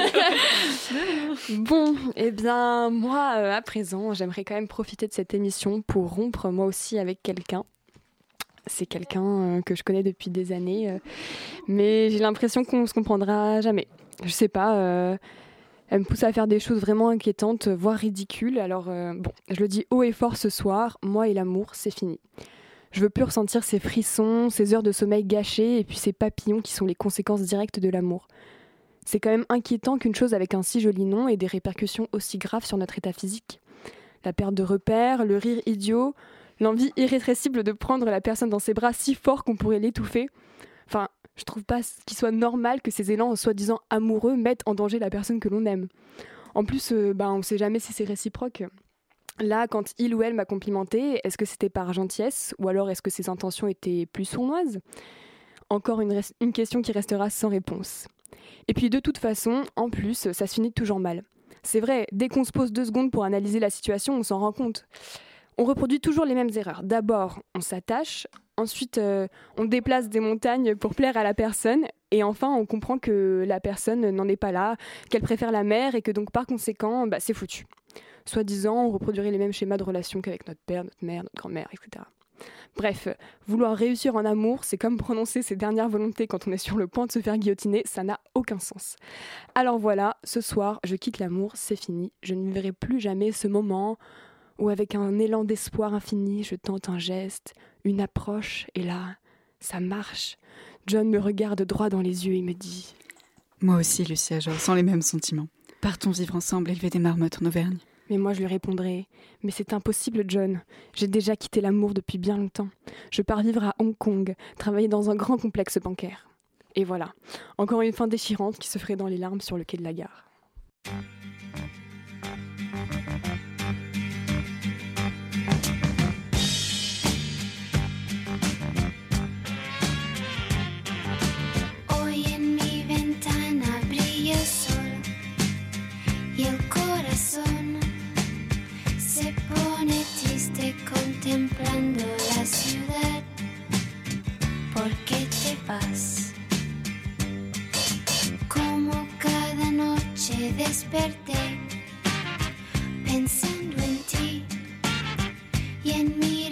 bon, eh bien, moi, euh, à présent, j'aimerais quand même profiter de cette émission pour rompre moi aussi avec quelqu'un. C'est quelqu'un euh, que je connais depuis des années, euh, mais j'ai l'impression qu'on se comprendra jamais. Je sais pas. Elle me pousse à faire des choses vraiment inquiétantes, voire ridicules. Alors euh, bon, je le dis haut et fort ce soir. Moi et l'amour, c'est fini. Je veux plus ressentir ces frissons, ces heures de sommeil gâchées et puis ces papillons qui sont les conséquences directes de l'amour. C'est quand même inquiétant qu'une chose avec un si joli nom ait des répercussions aussi graves sur notre état physique. La perte de repères, le rire idiot, l'envie irrépressible de prendre la personne dans ses bras si fort qu'on pourrait l'étouffer. Enfin, je trouve pas qu'il soit normal que ces élans soi-disant amoureux mettent en danger la personne que l'on aime. En plus, euh, bah, on sait jamais si c'est réciproque. Là, quand il ou elle m'a complimenté, est-ce que c'était par gentillesse ou alors est-ce que ses intentions étaient plus sournoises? Encore une, une question qui restera sans réponse. Et puis de toute façon, en plus, ça se finit toujours mal. C'est vrai, dès qu'on se pose deux secondes pour analyser la situation, on s'en rend compte. On reproduit toujours les mêmes erreurs. D'abord, on s'attache, ensuite, euh, on déplace des montagnes pour plaire à la personne, et enfin, on comprend que la personne n'en est pas là, qu'elle préfère la mer, et que donc par conséquent, bah, c'est foutu. Soi-disant, on reproduirait les mêmes schémas de relation qu'avec notre père, notre mère, notre grand-mère, etc. Bref, vouloir réussir en amour, c'est comme prononcer ses dernières volontés quand on est sur le point de se faire guillotiner, ça n'a aucun sens. Alors voilà, ce soir, je quitte l'amour, c'est fini. Je ne verrai plus jamais ce moment où, avec un élan d'espoir infini, je tente un geste, une approche, et là, ça marche. John me regarde droit dans les yeux et me dit Moi aussi, Lucia, je ressens les mêmes sentiments. Partons vivre ensemble, élever des marmottes en Auvergne. Mais moi, je lui répondrai Mais c'est impossible, John. J'ai déjà quitté l'amour depuis bien longtemps. Je pars vivre à Hong Kong, travailler dans un grand complexe bancaire. Et voilà, encore une fin déchirante qui se ferait dans les larmes sur le quai de la gare. Contemplando la ciudad. ¿Por qué te vas? Como cada noche desperté pensando en ti y en mi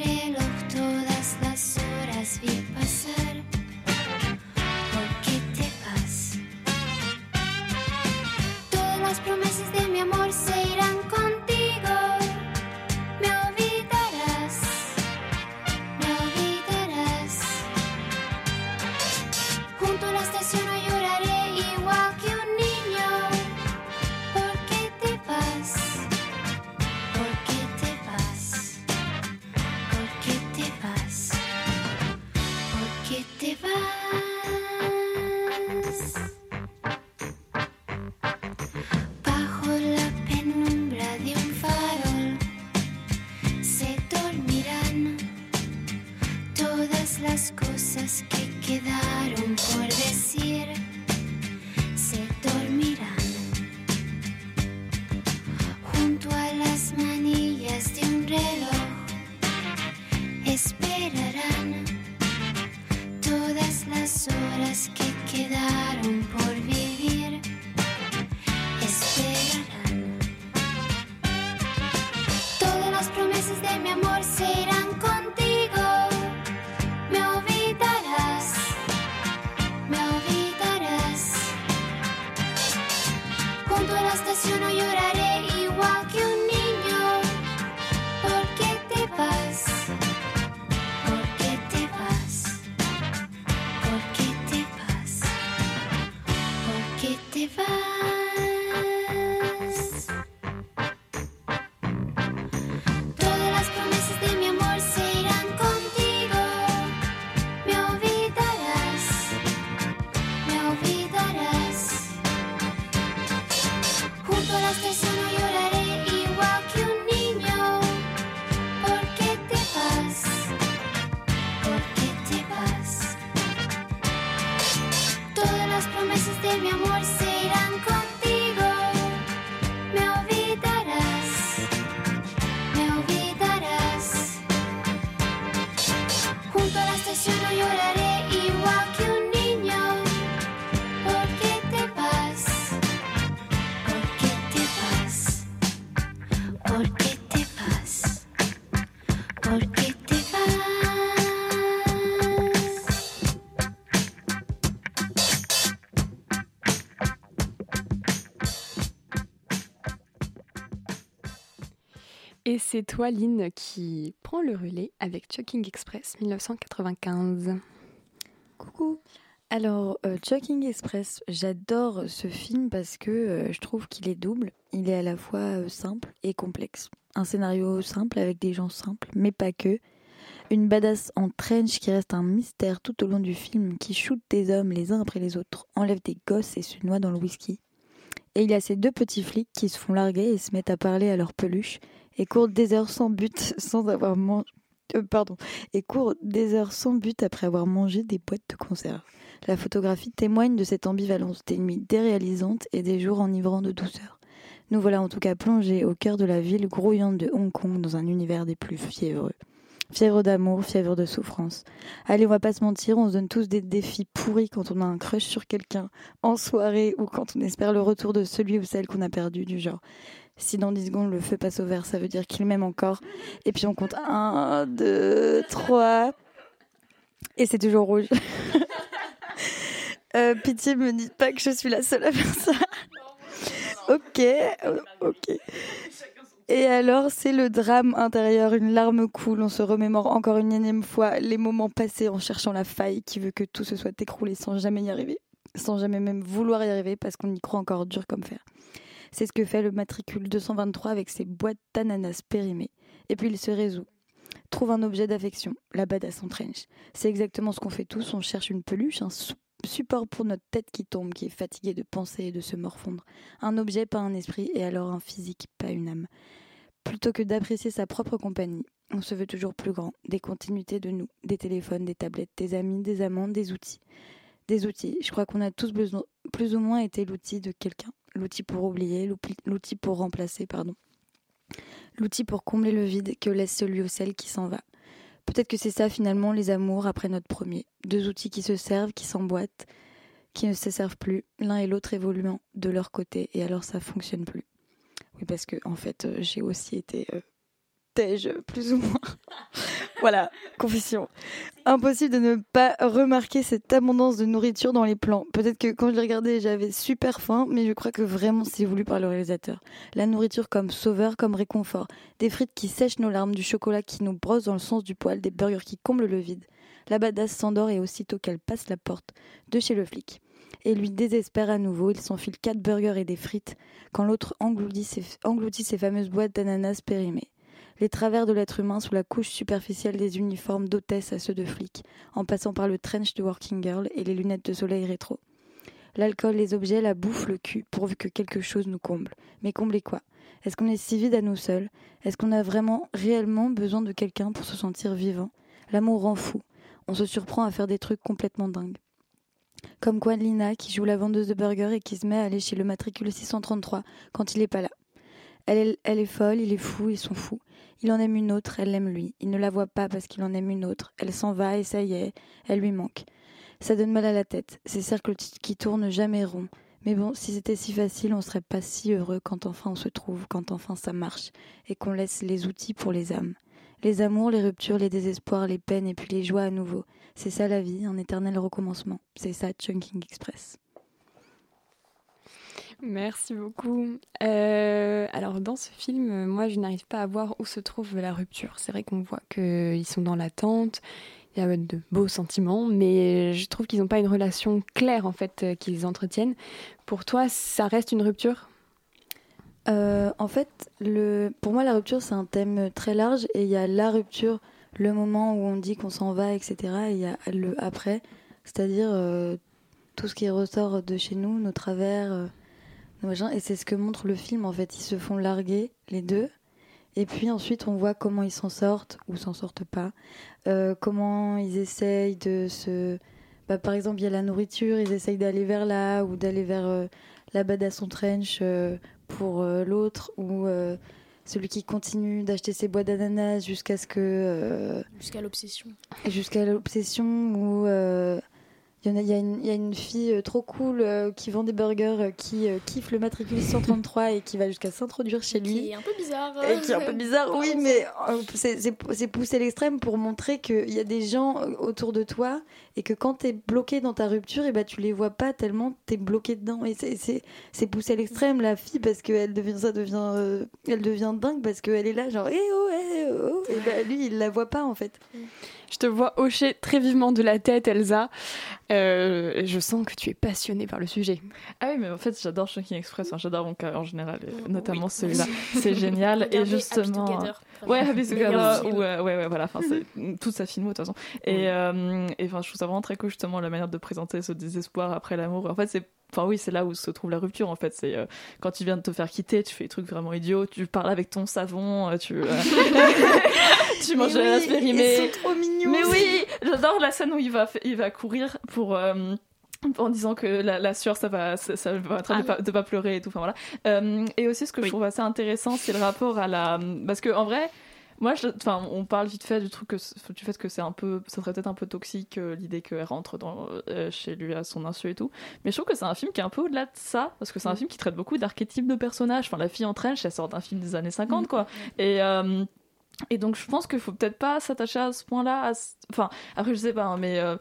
C'est toi, Lynn, qui prend le relais avec Chucking Express 1995. Coucou. Alors, euh, Chucking Express, j'adore ce film parce que euh, je trouve qu'il est double. Il est à la fois euh, simple et complexe. Un scénario simple avec des gens simples, mais pas que. Une badass en trench qui reste un mystère tout au long du film, qui shoot des hommes les uns après les autres, enlève des gosses et se noie dans le whisky. Et il y a ces deux petits flics qui se font larguer et se mettent à parler à leur peluche et courent des heures sans but sans avoir mangé. courent des après avoir mangé des boîtes de conserve. La photographie témoigne de cette ambivalence, des nuits déréalisantes et des jours enivrants de douceur. Nous voilà en tout cas plongés au cœur de la ville grouillante de Hong Kong dans un univers des plus fiévreux. Fièvre d'amour, fièvre de souffrance. Allez, on va pas se mentir, on se donne tous des défis pourris quand on a un crush sur quelqu'un en soirée ou quand on espère le retour de celui ou celle qu'on a perdu, du genre. Si dans 10 secondes le feu passe au vert, ça veut dire qu'il m'aime encore. Et puis on compte 1, 2, 3. Et c'est toujours rouge. Euh, pitié, me dites pas que je suis la seule à faire ça. ok, euh, ok. Et alors, c'est le drame intérieur, une larme coule, on se remémore encore une énième fois les moments passés en cherchant la faille qui veut que tout se soit écroulé sans jamais y arriver, sans jamais même vouloir y arriver parce qu'on y croit encore dur comme fer. C'est ce que fait le matricule 223 avec ses boîtes d'ananas périmées. Et puis il se résout. Trouve un objet d'affection, la badass en trench. C'est exactement ce qu'on fait tous, on cherche une peluche, un support pour notre tête qui tombe, qui est fatiguée de penser et de se morfondre. Un objet, pas un esprit, et alors un physique, pas une âme. Plutôt que d'apprécier sa propre compagnie, on se veut toujours plus grand, des continuités de nous, des téléphones, des tablettes, des amis, des amants, des outils. Des outils, je crois qu'on a tous besoin, plus ou moins été l'outil de quelqu'un. L'outil pour oublier, l'outil pour remplacer, pardon. L'outil pour combler le vide que laisse celui ou celle qui s'en va. Peut-être que c'est ça finalement les amours après notre premier. Deux outils qui se servent, qui s'emboîtent, qui ne se servent plus, l'un et l'autre évoluant de leur côté, et alors ça fonctionne plus. Oui, parce que en fait, euh, j'ai aussi été euh, plus ou moins. voilà, confession. Impossible de ne pas remarquer cette abondance de nourriture dans les plans. Peut-être que quand je regardé, j'avais super faim, mais je crois que vraiment c'est voulu par le réalisateur. La nourriture comme sauveur, comme réconfort. Des frites qui sèchent nos larmes, du chocolat qui nous brosse dans le sens du poil, des burgers qui comblent le vide. La badass s'endort et aussitôt qu'elle passe la porte de chez le flic. Et lui désespère à nouveau, il s'enfile quatre burgers et des frites quand l'autre engloutit ses fameuses boîtes d'ananas périmées. Les travers de l'être humain sous la couche superficielle des uniformes d'hôtesse à ceux de flics, en passant par le trench de working girl et les lunettes de soleil rétro. L'alcool, les objets, la bouffe, le cul, pourvu que quelque chose nous comble. Mais combler quoi? Est-ce qu'on est si vide à nous seuls? Est-ce qu'on a vraiment, réellement besoin de quelqu'un pour se sentir vivant? L'amour rend fou. On se surprend à faire des trucs complètement dingues. Comme quoi Lina, qui joue la vendeuse de burgers et qui se met à aller chez le matricule 633 quand il n'est pas là. Elle est folle, il est fou, ils sont fous. Il en aime une autre, elle l'aime lui. Il ne la voit pas parce qu'il en aime une autre. Elle s'en va et ça y est, elle lui manque. Ça donne mal à la tête, ces cercles qui tournent jamais rond. Mais bon, si c'était si facile, on serait pas si heureux quand enfin on se trouve, quand enfin ça marche, et qu'on laisse les outils pour les âmes. Les amours, les ruptures, les désespoirs, les peines et puis les joies à nouveau. C'est ça la vie, un éternel recommencement. C'est ça Chunking Express. Merci beaucoup. Euh, alors dans ce film, moi je n'arrive pas à voir où se trouve la rupture. C'est vrai qu'on voit qu'ils sont dans l'attente, il y a de beaux sentiments, mais je trouve qu'ils n'ont pas une relation claire en fait euh, qu'ils entretiennent. Pour toi, ça reste une rupture? Euh, en fait, pour moi, la rupture, c'est un thème très large et il y a la rupture, le moment où on dit qu'on s'en va, etc. Et il y a le après, c'est-à-dire tout ce qui ressort de chez nous, nos travers. Et c'est ce que montre le film, en fait. Ils se font larguer, les deux. Et puis ensuite, on voit comment ils s'en sortent ou s'en sortent pas. Euh, comment ils essayent de se. Bah, par exemple, il y a la nourriture, ils essayent d'aller vers là ou d'aller vers euh, la badass en trench euh, pour euh, l'autre ou celui qui continue d'acheter ses boîtes d'ananas jusqu'à ce que. Jusqu'à l'obsession. jusqu'à l'obsession ou. Il y, en a, il, y a une, il y a une fille euh, trop cool euh, qui vend des burgers, euh, qui euh, kiffe le matricule 133 et qui va jusqu'à s'introduire chez lui. Qui est un peu bizarre. Et qui est un peu bizarre, oui, mais c'est à l'extrême pour montrer qu'il y a des gens autour de toi et que quand t'es bloqué dans ta rupture, et ben tu les vois pas tellement t'es bloqué dedans. Et c'est- poussé à l'extrême, la fille, parce qu'elle devient, ça devient, elle devient dingue parce qu'elle est là, genre, eh oh, eh oh. Et ben lui, il la voit pas en fait. Je te vois hocher très vivement de la tête, Elsa. Euh, je sens que tu es passionnée par le sujet. Ah oui, mais en fait, j'adore Shocking Express. Enfin, j'adore Wonka en général, et notamment Oui. celui-là. C'est génial. et justement. Happy Together, vraiment. ouais, Happy Together. ou, euh, ouais, ouais, voilà. Enfin, c'est toute sa filmo, de toute façon. Et, euh, et enfin, je trouve ça vraiment très cool, justement, la manière de présenter ce désespoir après l'amour. En fait, c'est. Enfin oui, c'est là où se trouve la rupture en fait. C'est euh, quand tu viens de te faire quitter, tu fais des trucs vraiment idiots, tu parles avec ton savon, euh, tu, euh, tu manges Mais de oui, l'aspérimé. ils sont trop mignons. Mais oui, j'adore la scène où il va, il va courir pour. euh, en disant que la, la sueur ça va ça, ça va être de, pas, de pas pleurer et tout enfin voilà Euh, et aussi ce que je trouve assez intéressant c'est le rapport à la parce que en vrai moi je- enfin on parle vite fait du truc que du fait que c'est un peu ça serait peut-être un peu toxique euh, l'idée qu'elle rentre dans euh, chez lui à son insu et tout mais je trouve que c'est un film qui est un peu au-delà de ça parce que c'est un film qui traite beaucoup d'archétypes de personnages enfin la fille en trench elle sort d'un film des années 50 quoi et euh, et donc je pense qu'il faut peut-être pas s'attacher à ce point-là. à Enfin, après je sais pas, hein, mais euh,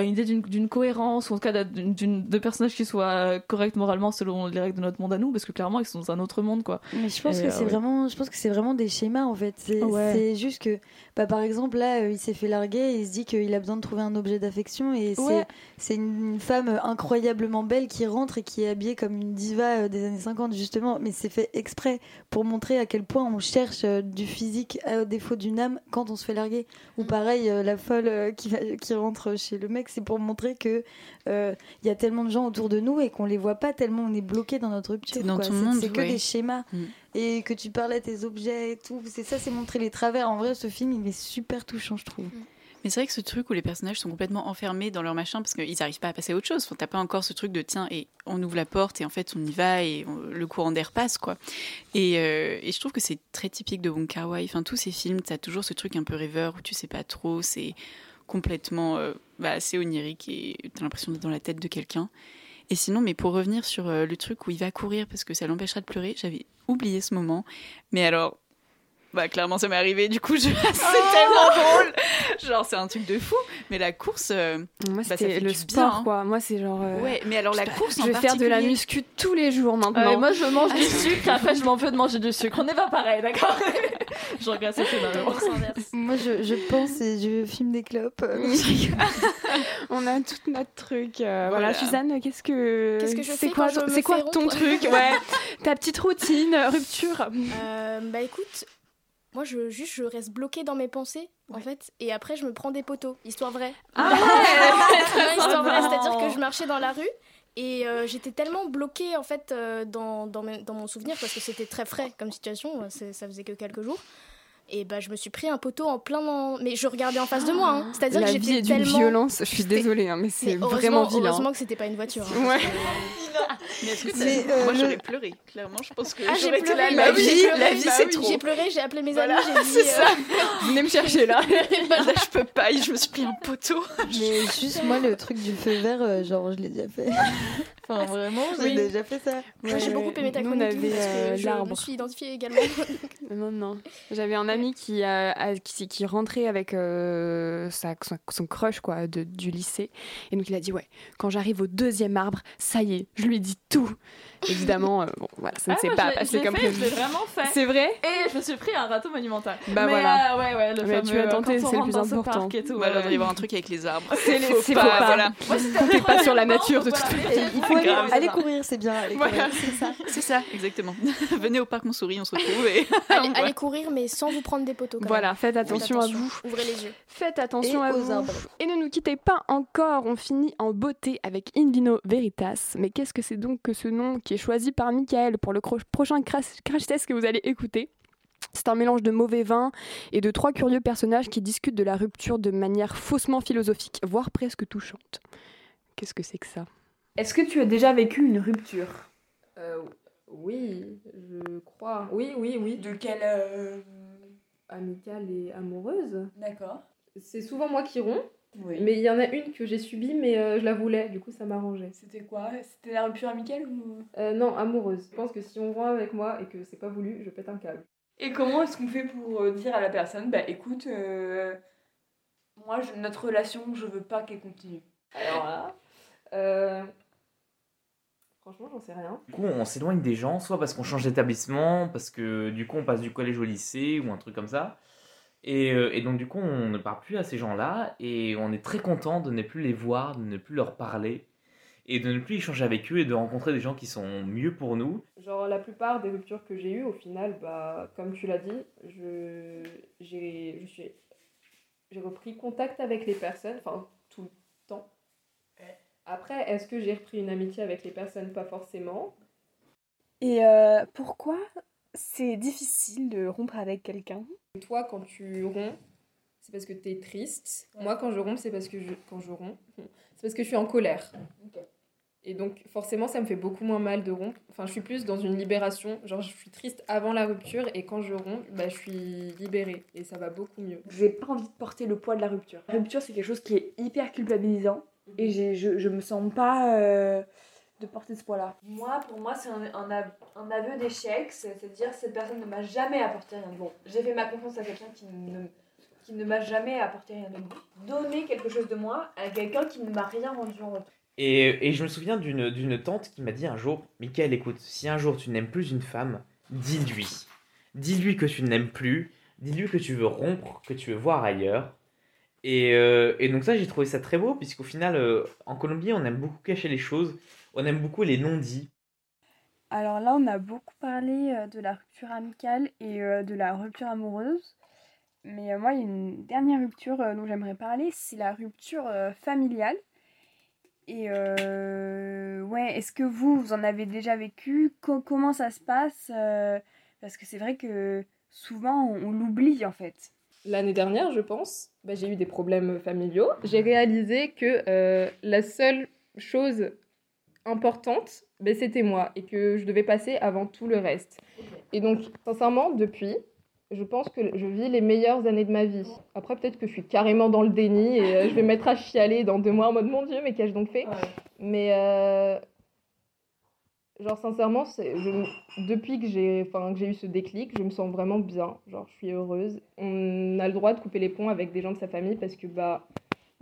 une idée d'une- cohérence ou en tout cas de personnages qui soient corrects moralement selon les règles de notre monde à nous, parce que clairement ils sont dans un autre monde quoi. Mais je pense Et, que euh, c'est ouais. vraiment, je pense que c'est vraiment des schémas en fait. C'est Ouais. juste que, bah, par exemple là, euh, il s'est fait larguer, et il se dit qu'il a besoin de trouver un objet d'affection et c'est Ouais. c'est une femme incroyablement belle qui rentre et qui est habillée comme une diva euh, des années 50 justement, mais c'est fait exprès pour montrer à quel point on cherche du physique au défaut d'une âme quand on se fait larguer. Ou pareil, euh, la folle qui, va- qui rentre chez le mec, c'est pour montrer que euh, il y a tellement de gens autour de nous et qu'on les voit pas tellement on est bloqué dans notre rupture. C'est- monde, c'est que ouais. des schémas Mm. et que tu parlais tes objets et tout. C'est ça, c'est montrer les travers. En vrai, ce film, il est super touchant, je trouve. Mais c'est vrai que ce truc où les personnages sont complètement enfermés dans leur machin parce qu'ils n'arrivent pas à passer à autre chose. Enfin, T'as pas encore ce truc de tiens, et on ouvre la porte et en fait on y va et on- le courant d'air passe quoi. Et, euh, et je trouve que c'est très typique de Wong Kar Wai. Enfin, tous ces films, t'as toujours ce truc un peu rêveur où tu sais pas trop, c'est complètement euh, bah, assez onirique et t'as l'impression d'être dans la tête de quelqu'un. Et sinon, mais pour revenir sur euh, le truc où il va courir parce que ça l'empêchera de pleurer, j'avais oublié ce moment. Mais alors, bah clairement ça m'est arrivé. Du coup, je... c'est tellement drôle. Genre c'est un truc de fou. Mais la course, euh, Moi, bah, c'était le sport, bien, hein. quoi. Moi, c'est genre. euh, Ouais, mais alors la course Je en vais faire de la muscu tous les jours maintenant. Ouais, moi je mange du sucre, après je m'en veux de manger du sucre. On n'est pas pareil, d'accord? Je regrette ce scénario. Moi, je, je pense et je filme des clopes. On a tout notre truc. euh, Voilà. voilà. Suzanne, qu'est-ce que. Qu'est-ce que je c'est fais quoi, C'est quoi ton truc? Ouais. Ta petite routine, euh, rupture? Euh, bah écoute, moi je juste je reste bloquée dans mes pensées en fait et après je me prends des poteaux, histoire vraie. Ah Ouais, histoire vraie, c'est-à-dire que je marchais dans la rue et euh, j'étais tellement bloquée en fait euh, dans, dans, mes- dans mon souvenir parce que c'était très frais comme situation, euh, ça faisait que quelques jours. Et bah je me suis pris un poteau en plein dans... mais je regardais en face de moi, hein. c'est-à-dire La que vie j'étais est d'une tellement violence. Je suis désolée, hein, mais c'est vraiment vilain. Heureusement que c'était pas une voiture. hein, Ouais. Mais est-ce que ça- Mais, euh, Moi j'aurais pleuré. Clairement, je pense que Ah, j'ai j'aurais été pleuré, là. La vie, la vie bah c'est trop. J'ai pleuré, j'ai appelé mes Voilà, amis, j'ai dit. c'est ça. euh, Venez me chercher là. Là, je peux pas. Je me suis pris un poteau. Mais juste moi, le truc du feu vert, euh, genre, je l'ai déjà fait. Enfin, vraiment, J'ai Oui. déjà fait ça. Moi, j'ai beaucoup aimé ta chronique euh, je me suis identifiée également. Non, non. J'avais un ami qui, euh, a- qui, rentrait avec euh, sa, son, crush quoi, de, du lycée. Et donc il a dit Ouais, quand j'arrive au deuxième arbre, ça y est, je lui dit tout. Évidemment, euh, bon, voilà, ça ne Ah, s'est pas passé comme prévu. Je l'ai vraiment fait. C'est vrai Et je me suis pris un râteau monumental. Bah mais, voilà. euh, ouais, ouais, le Mais fameux, tu as euh, tenté, on c'est le plus important. et tout. Bah, ouais. il doit y avoir un truc avec les arbres. C'est les- Faut pas, faut pas. Voilà. Moi, c'était Comptez pas sur la nature de toute façon. Il faut aller, courir, c'est bien. Aller Voilà. courir, c'est ça. C'est ça, exactement. Venez au parc Montsouris, on se retrouve et. allez, courir, mais sans vous prendre des poteaux. Voilà, faites attention à vous. Ouvrez les yeux. Faites attention Et à vous. Et ne nous quittez pas encore. On finit en beauté avec In Vino Veritas. Mais qu'est-ce que c'est donc que ce nom qui est choisi par Michael pour le prochain crash, crash test que vous allez écouter c'est un mélange de mauvais vin et de trois curieux personnages qui discutent de la rupture de manière faussement philosophique, voire presque touchante. Qu'est-ce que c'est que ça? Est-ce que tu as déjà vécu une rupture? Oui, je crois. Oui, oui, oui. De quelle Amicale et amoureuse? D'accord. C'est souvent moi qui romps. Mais il y en a une que j'ai subie, mais euh, je la voulais, du coup ça m'arrangeait. C'était quoi? C'était la rupture amicale ou? Euh, non, amoureuse. Je pense que si on rompt avec moi et que c'est pas voulu, je pète un câble. Et comment est-ce qu'on fait pour euh, dire à la personne, bah écoute, euh, moi je- notre relation, je veux pas qu'elle continue? Alors là, euh, franchement, j'en sais rien. Du coup, on s'éloigne des gens, soit parce qu'on change d'établissement, parce que du coup, on passe du collège au lycée ou un truc comme ça. Et, euh, et donc, du coup, on ne parle plus à ces gens-là et on est très content de ne plus les voir, de ne plus leur parler et de ne plus échanger avec eux et de rencontrer des gens qui sont mieux pour nous. Genre la plupart des ruptures que j'ai eues, au final, bah, comme tu l'as dit, je, j'ai, je suis, j'ai repris contact avec les personnes, enfin tout le temps. Après, est-ce que j'ai repris une amitié avec les personnes? Pas forcément. Et euh, pourquoi c'est difficile de rompre avec quelqu'un? Toi, quand tu romps, c'est parce que tu es triste. Moi, quand je romps, c'est parce que je, quand je romps, c'est parce que je suis en colère. Et donc, forcément, ça me fait beaucoup moins mal de rompre. Enfin, je suis plus dans une libération. Genre, je suis triste avant la rupture et quand je romps, bah, je suis libérée et ça va beaucoup mieux. J'ai pas envie de porter le poids de la rupture. La rupture, c'est quelque chose qui est hyper culpabilisant et j'ai- je, je me sens pas euh, de porter ce poids-là. Moi, pour moi, c'est un, un av- un aveu d'échec, c'est-à-dire cette personne ne m'a jamais apporté rien de bon. J'ai fait ma confiance à quelqu'un qui ne, qui ne m'a jamais apporté rien de bon. Donner quelque chose de moi à quelqu'un qui ne m'a rien rendu en retour. Et, et je me souviens d'une d'une tante qui m'a dit un jour Michael, écoute, si un jour tu n'aimes plus une femme, dis-lui. Dis-lui que tu ne l'aimes plus, dis-lui que tu veux rompre, que tu veux voir ailleurs. Et, euh, et donc, ça, j'ai trouvé ça très beau, puisqu'au final, euh, en Colombie, on aime beaucoup cacher les choses, on aime beaucoup les non-dits. Alors là, on a beaucoup parlé euh, de la rupture amicale et euh, de la rupture amoureuse. Mais euh, moi, il y a une dernière rupture dont j'aimerais parler, c'est la rupture familiale. Et euh, ouais, est-ce que vous, vous en avez déjà vécu? Co- Comment ça se passe Euh, Parce que c'est vrai que souvent, on, on l'oublie en fait. L'année dernière, je pense, bah, j'ai eu des problèmes familiaux. J'ai réalisé que euh, la seule chose importante, bah, c'était moi et que je devais passer avant tout le reste. Et donc, sincèrement, depuis, je pense que je vis les meilleures années de ma vie. Après, peut-être que je suis carrément dans le déni et euh, je vais me mettre à chialer dans deux mois en mode mon Dieu, mais qu'ai-je donc fait? Mais euh, genre sincèrement, je- depuis que j'ai enfin que j'ai eu ce déclic, je me sens vraiment bien. Genre je suis heureuse. On a le droit de couper les ponts avec des gens de sa famille parce que bah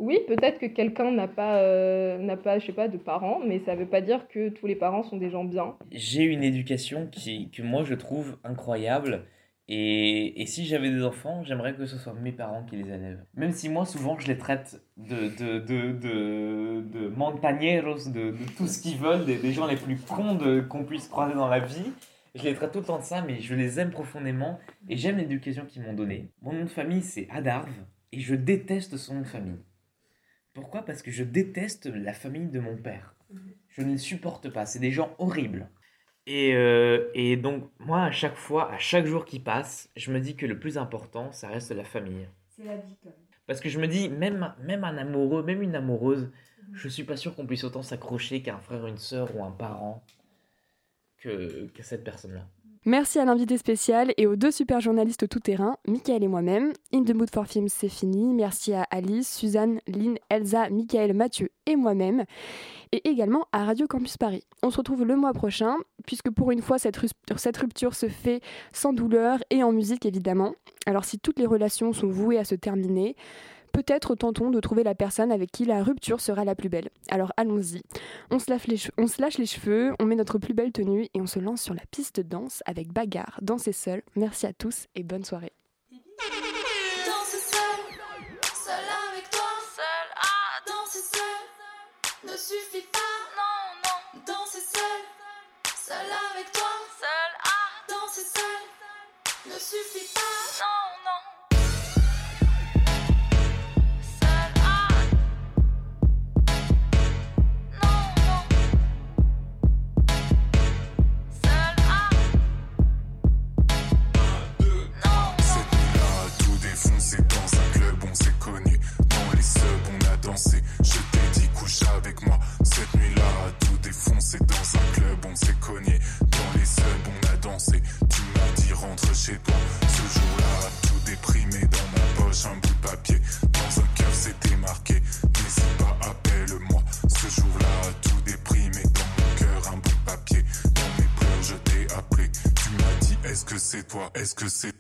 oui, peut-être que quelqu'un n'a pas euh, n'a pas je sais pas de parents, mais ça veut pas dire que tous les parents sont des gens bien. J'ai une éducation qui, que moi je trouve incroyable. Et, et si j'avais des enfants, j'aimerais que ce soit mes parents qui les élèvent. Même si moi, souvent, je les traite de, de, de, de, de montañeros, de, de tout ce qu'ils veulent, des, des gens les plus cons qu'on puisse croiser dans la vie. Je les traite tout le temps de ça, mais je les aime profondément et j'aime l'éducation qu'ils m'ont donnée. Mon nom de famille, c'est Adarve et je déteste son nom de famille. Pourquoi? Parce que je déteste la famille de mon père. Je ne les supporte pas. C'est des gens horribles. Et, euh, et donc, moi, à chaque fois, à chaque jour qui passe, je me dis que le plus important, ça reste la famille. C'est la vie quand même. Parce que je me dis, même, même un amoureux, même une amoureuse, je suis pas sûr qu'on puisse autant s'accrocher qu'à un frère, une sœur ou un parent que, qu'à cette personne-là. Merci à l'invité spécial et aux deux super journalistes tout-terrain, Michael et moi-même. In the Mood for Films, c'est fini. Merci à Alice, Suzanne, Lynn, Elsa, Michael, Mathieu et moi-même. Et également à Radio Campus Paris. On se retrouve le mois prochain, puisque pour une fois, cette rupture, cette rupture se fait sans douleur et en musique évidemment. Alors si toutes les relations sont vouées à se terminer, peut-être tentons de trouver la personne avec qui la rupture sera la plus belle. Alors allons-y. On se, lâche les che- on se lâche les cheveux, on met notre plus belle tenue et on se lance sur la piste de danse avec bagarre, danser seul. Merci à tous et bonne soirée. Danser seul, seul avec toi, seul à danser seul ne suffit pas, non, non. Danser seul, seul avec toi, seul à danser seul ne suffit pas, non, non. que c'est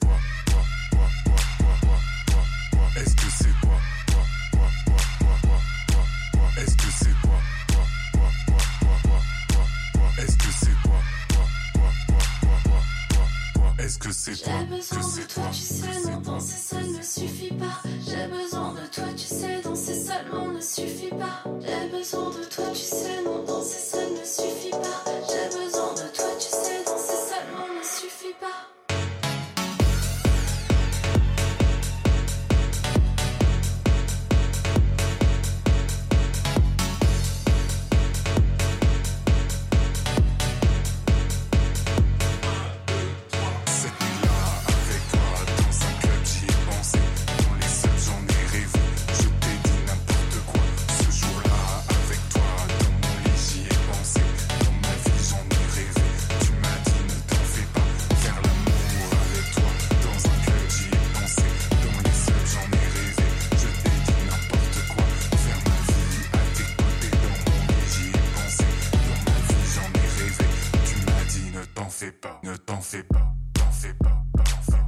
Ne t'en fais pas, Ne t'en fais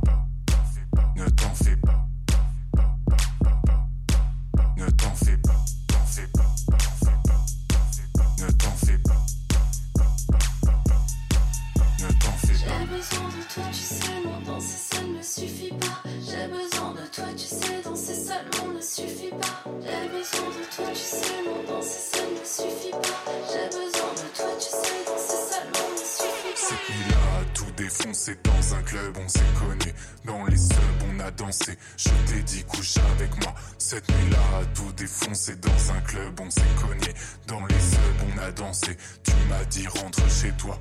pas, t'en fais pas, t'en fais pas, t'en fais pas, t'en fais pas. on s'est connu. Dans les subs, on a dansé. Je t'ai dit, couche avec moi. Cette nuit-là, à tout défoncer. Dans un club, on s'est cogné. Dans les subs, on a dansé. Tu m'as dit, rentre chez toi.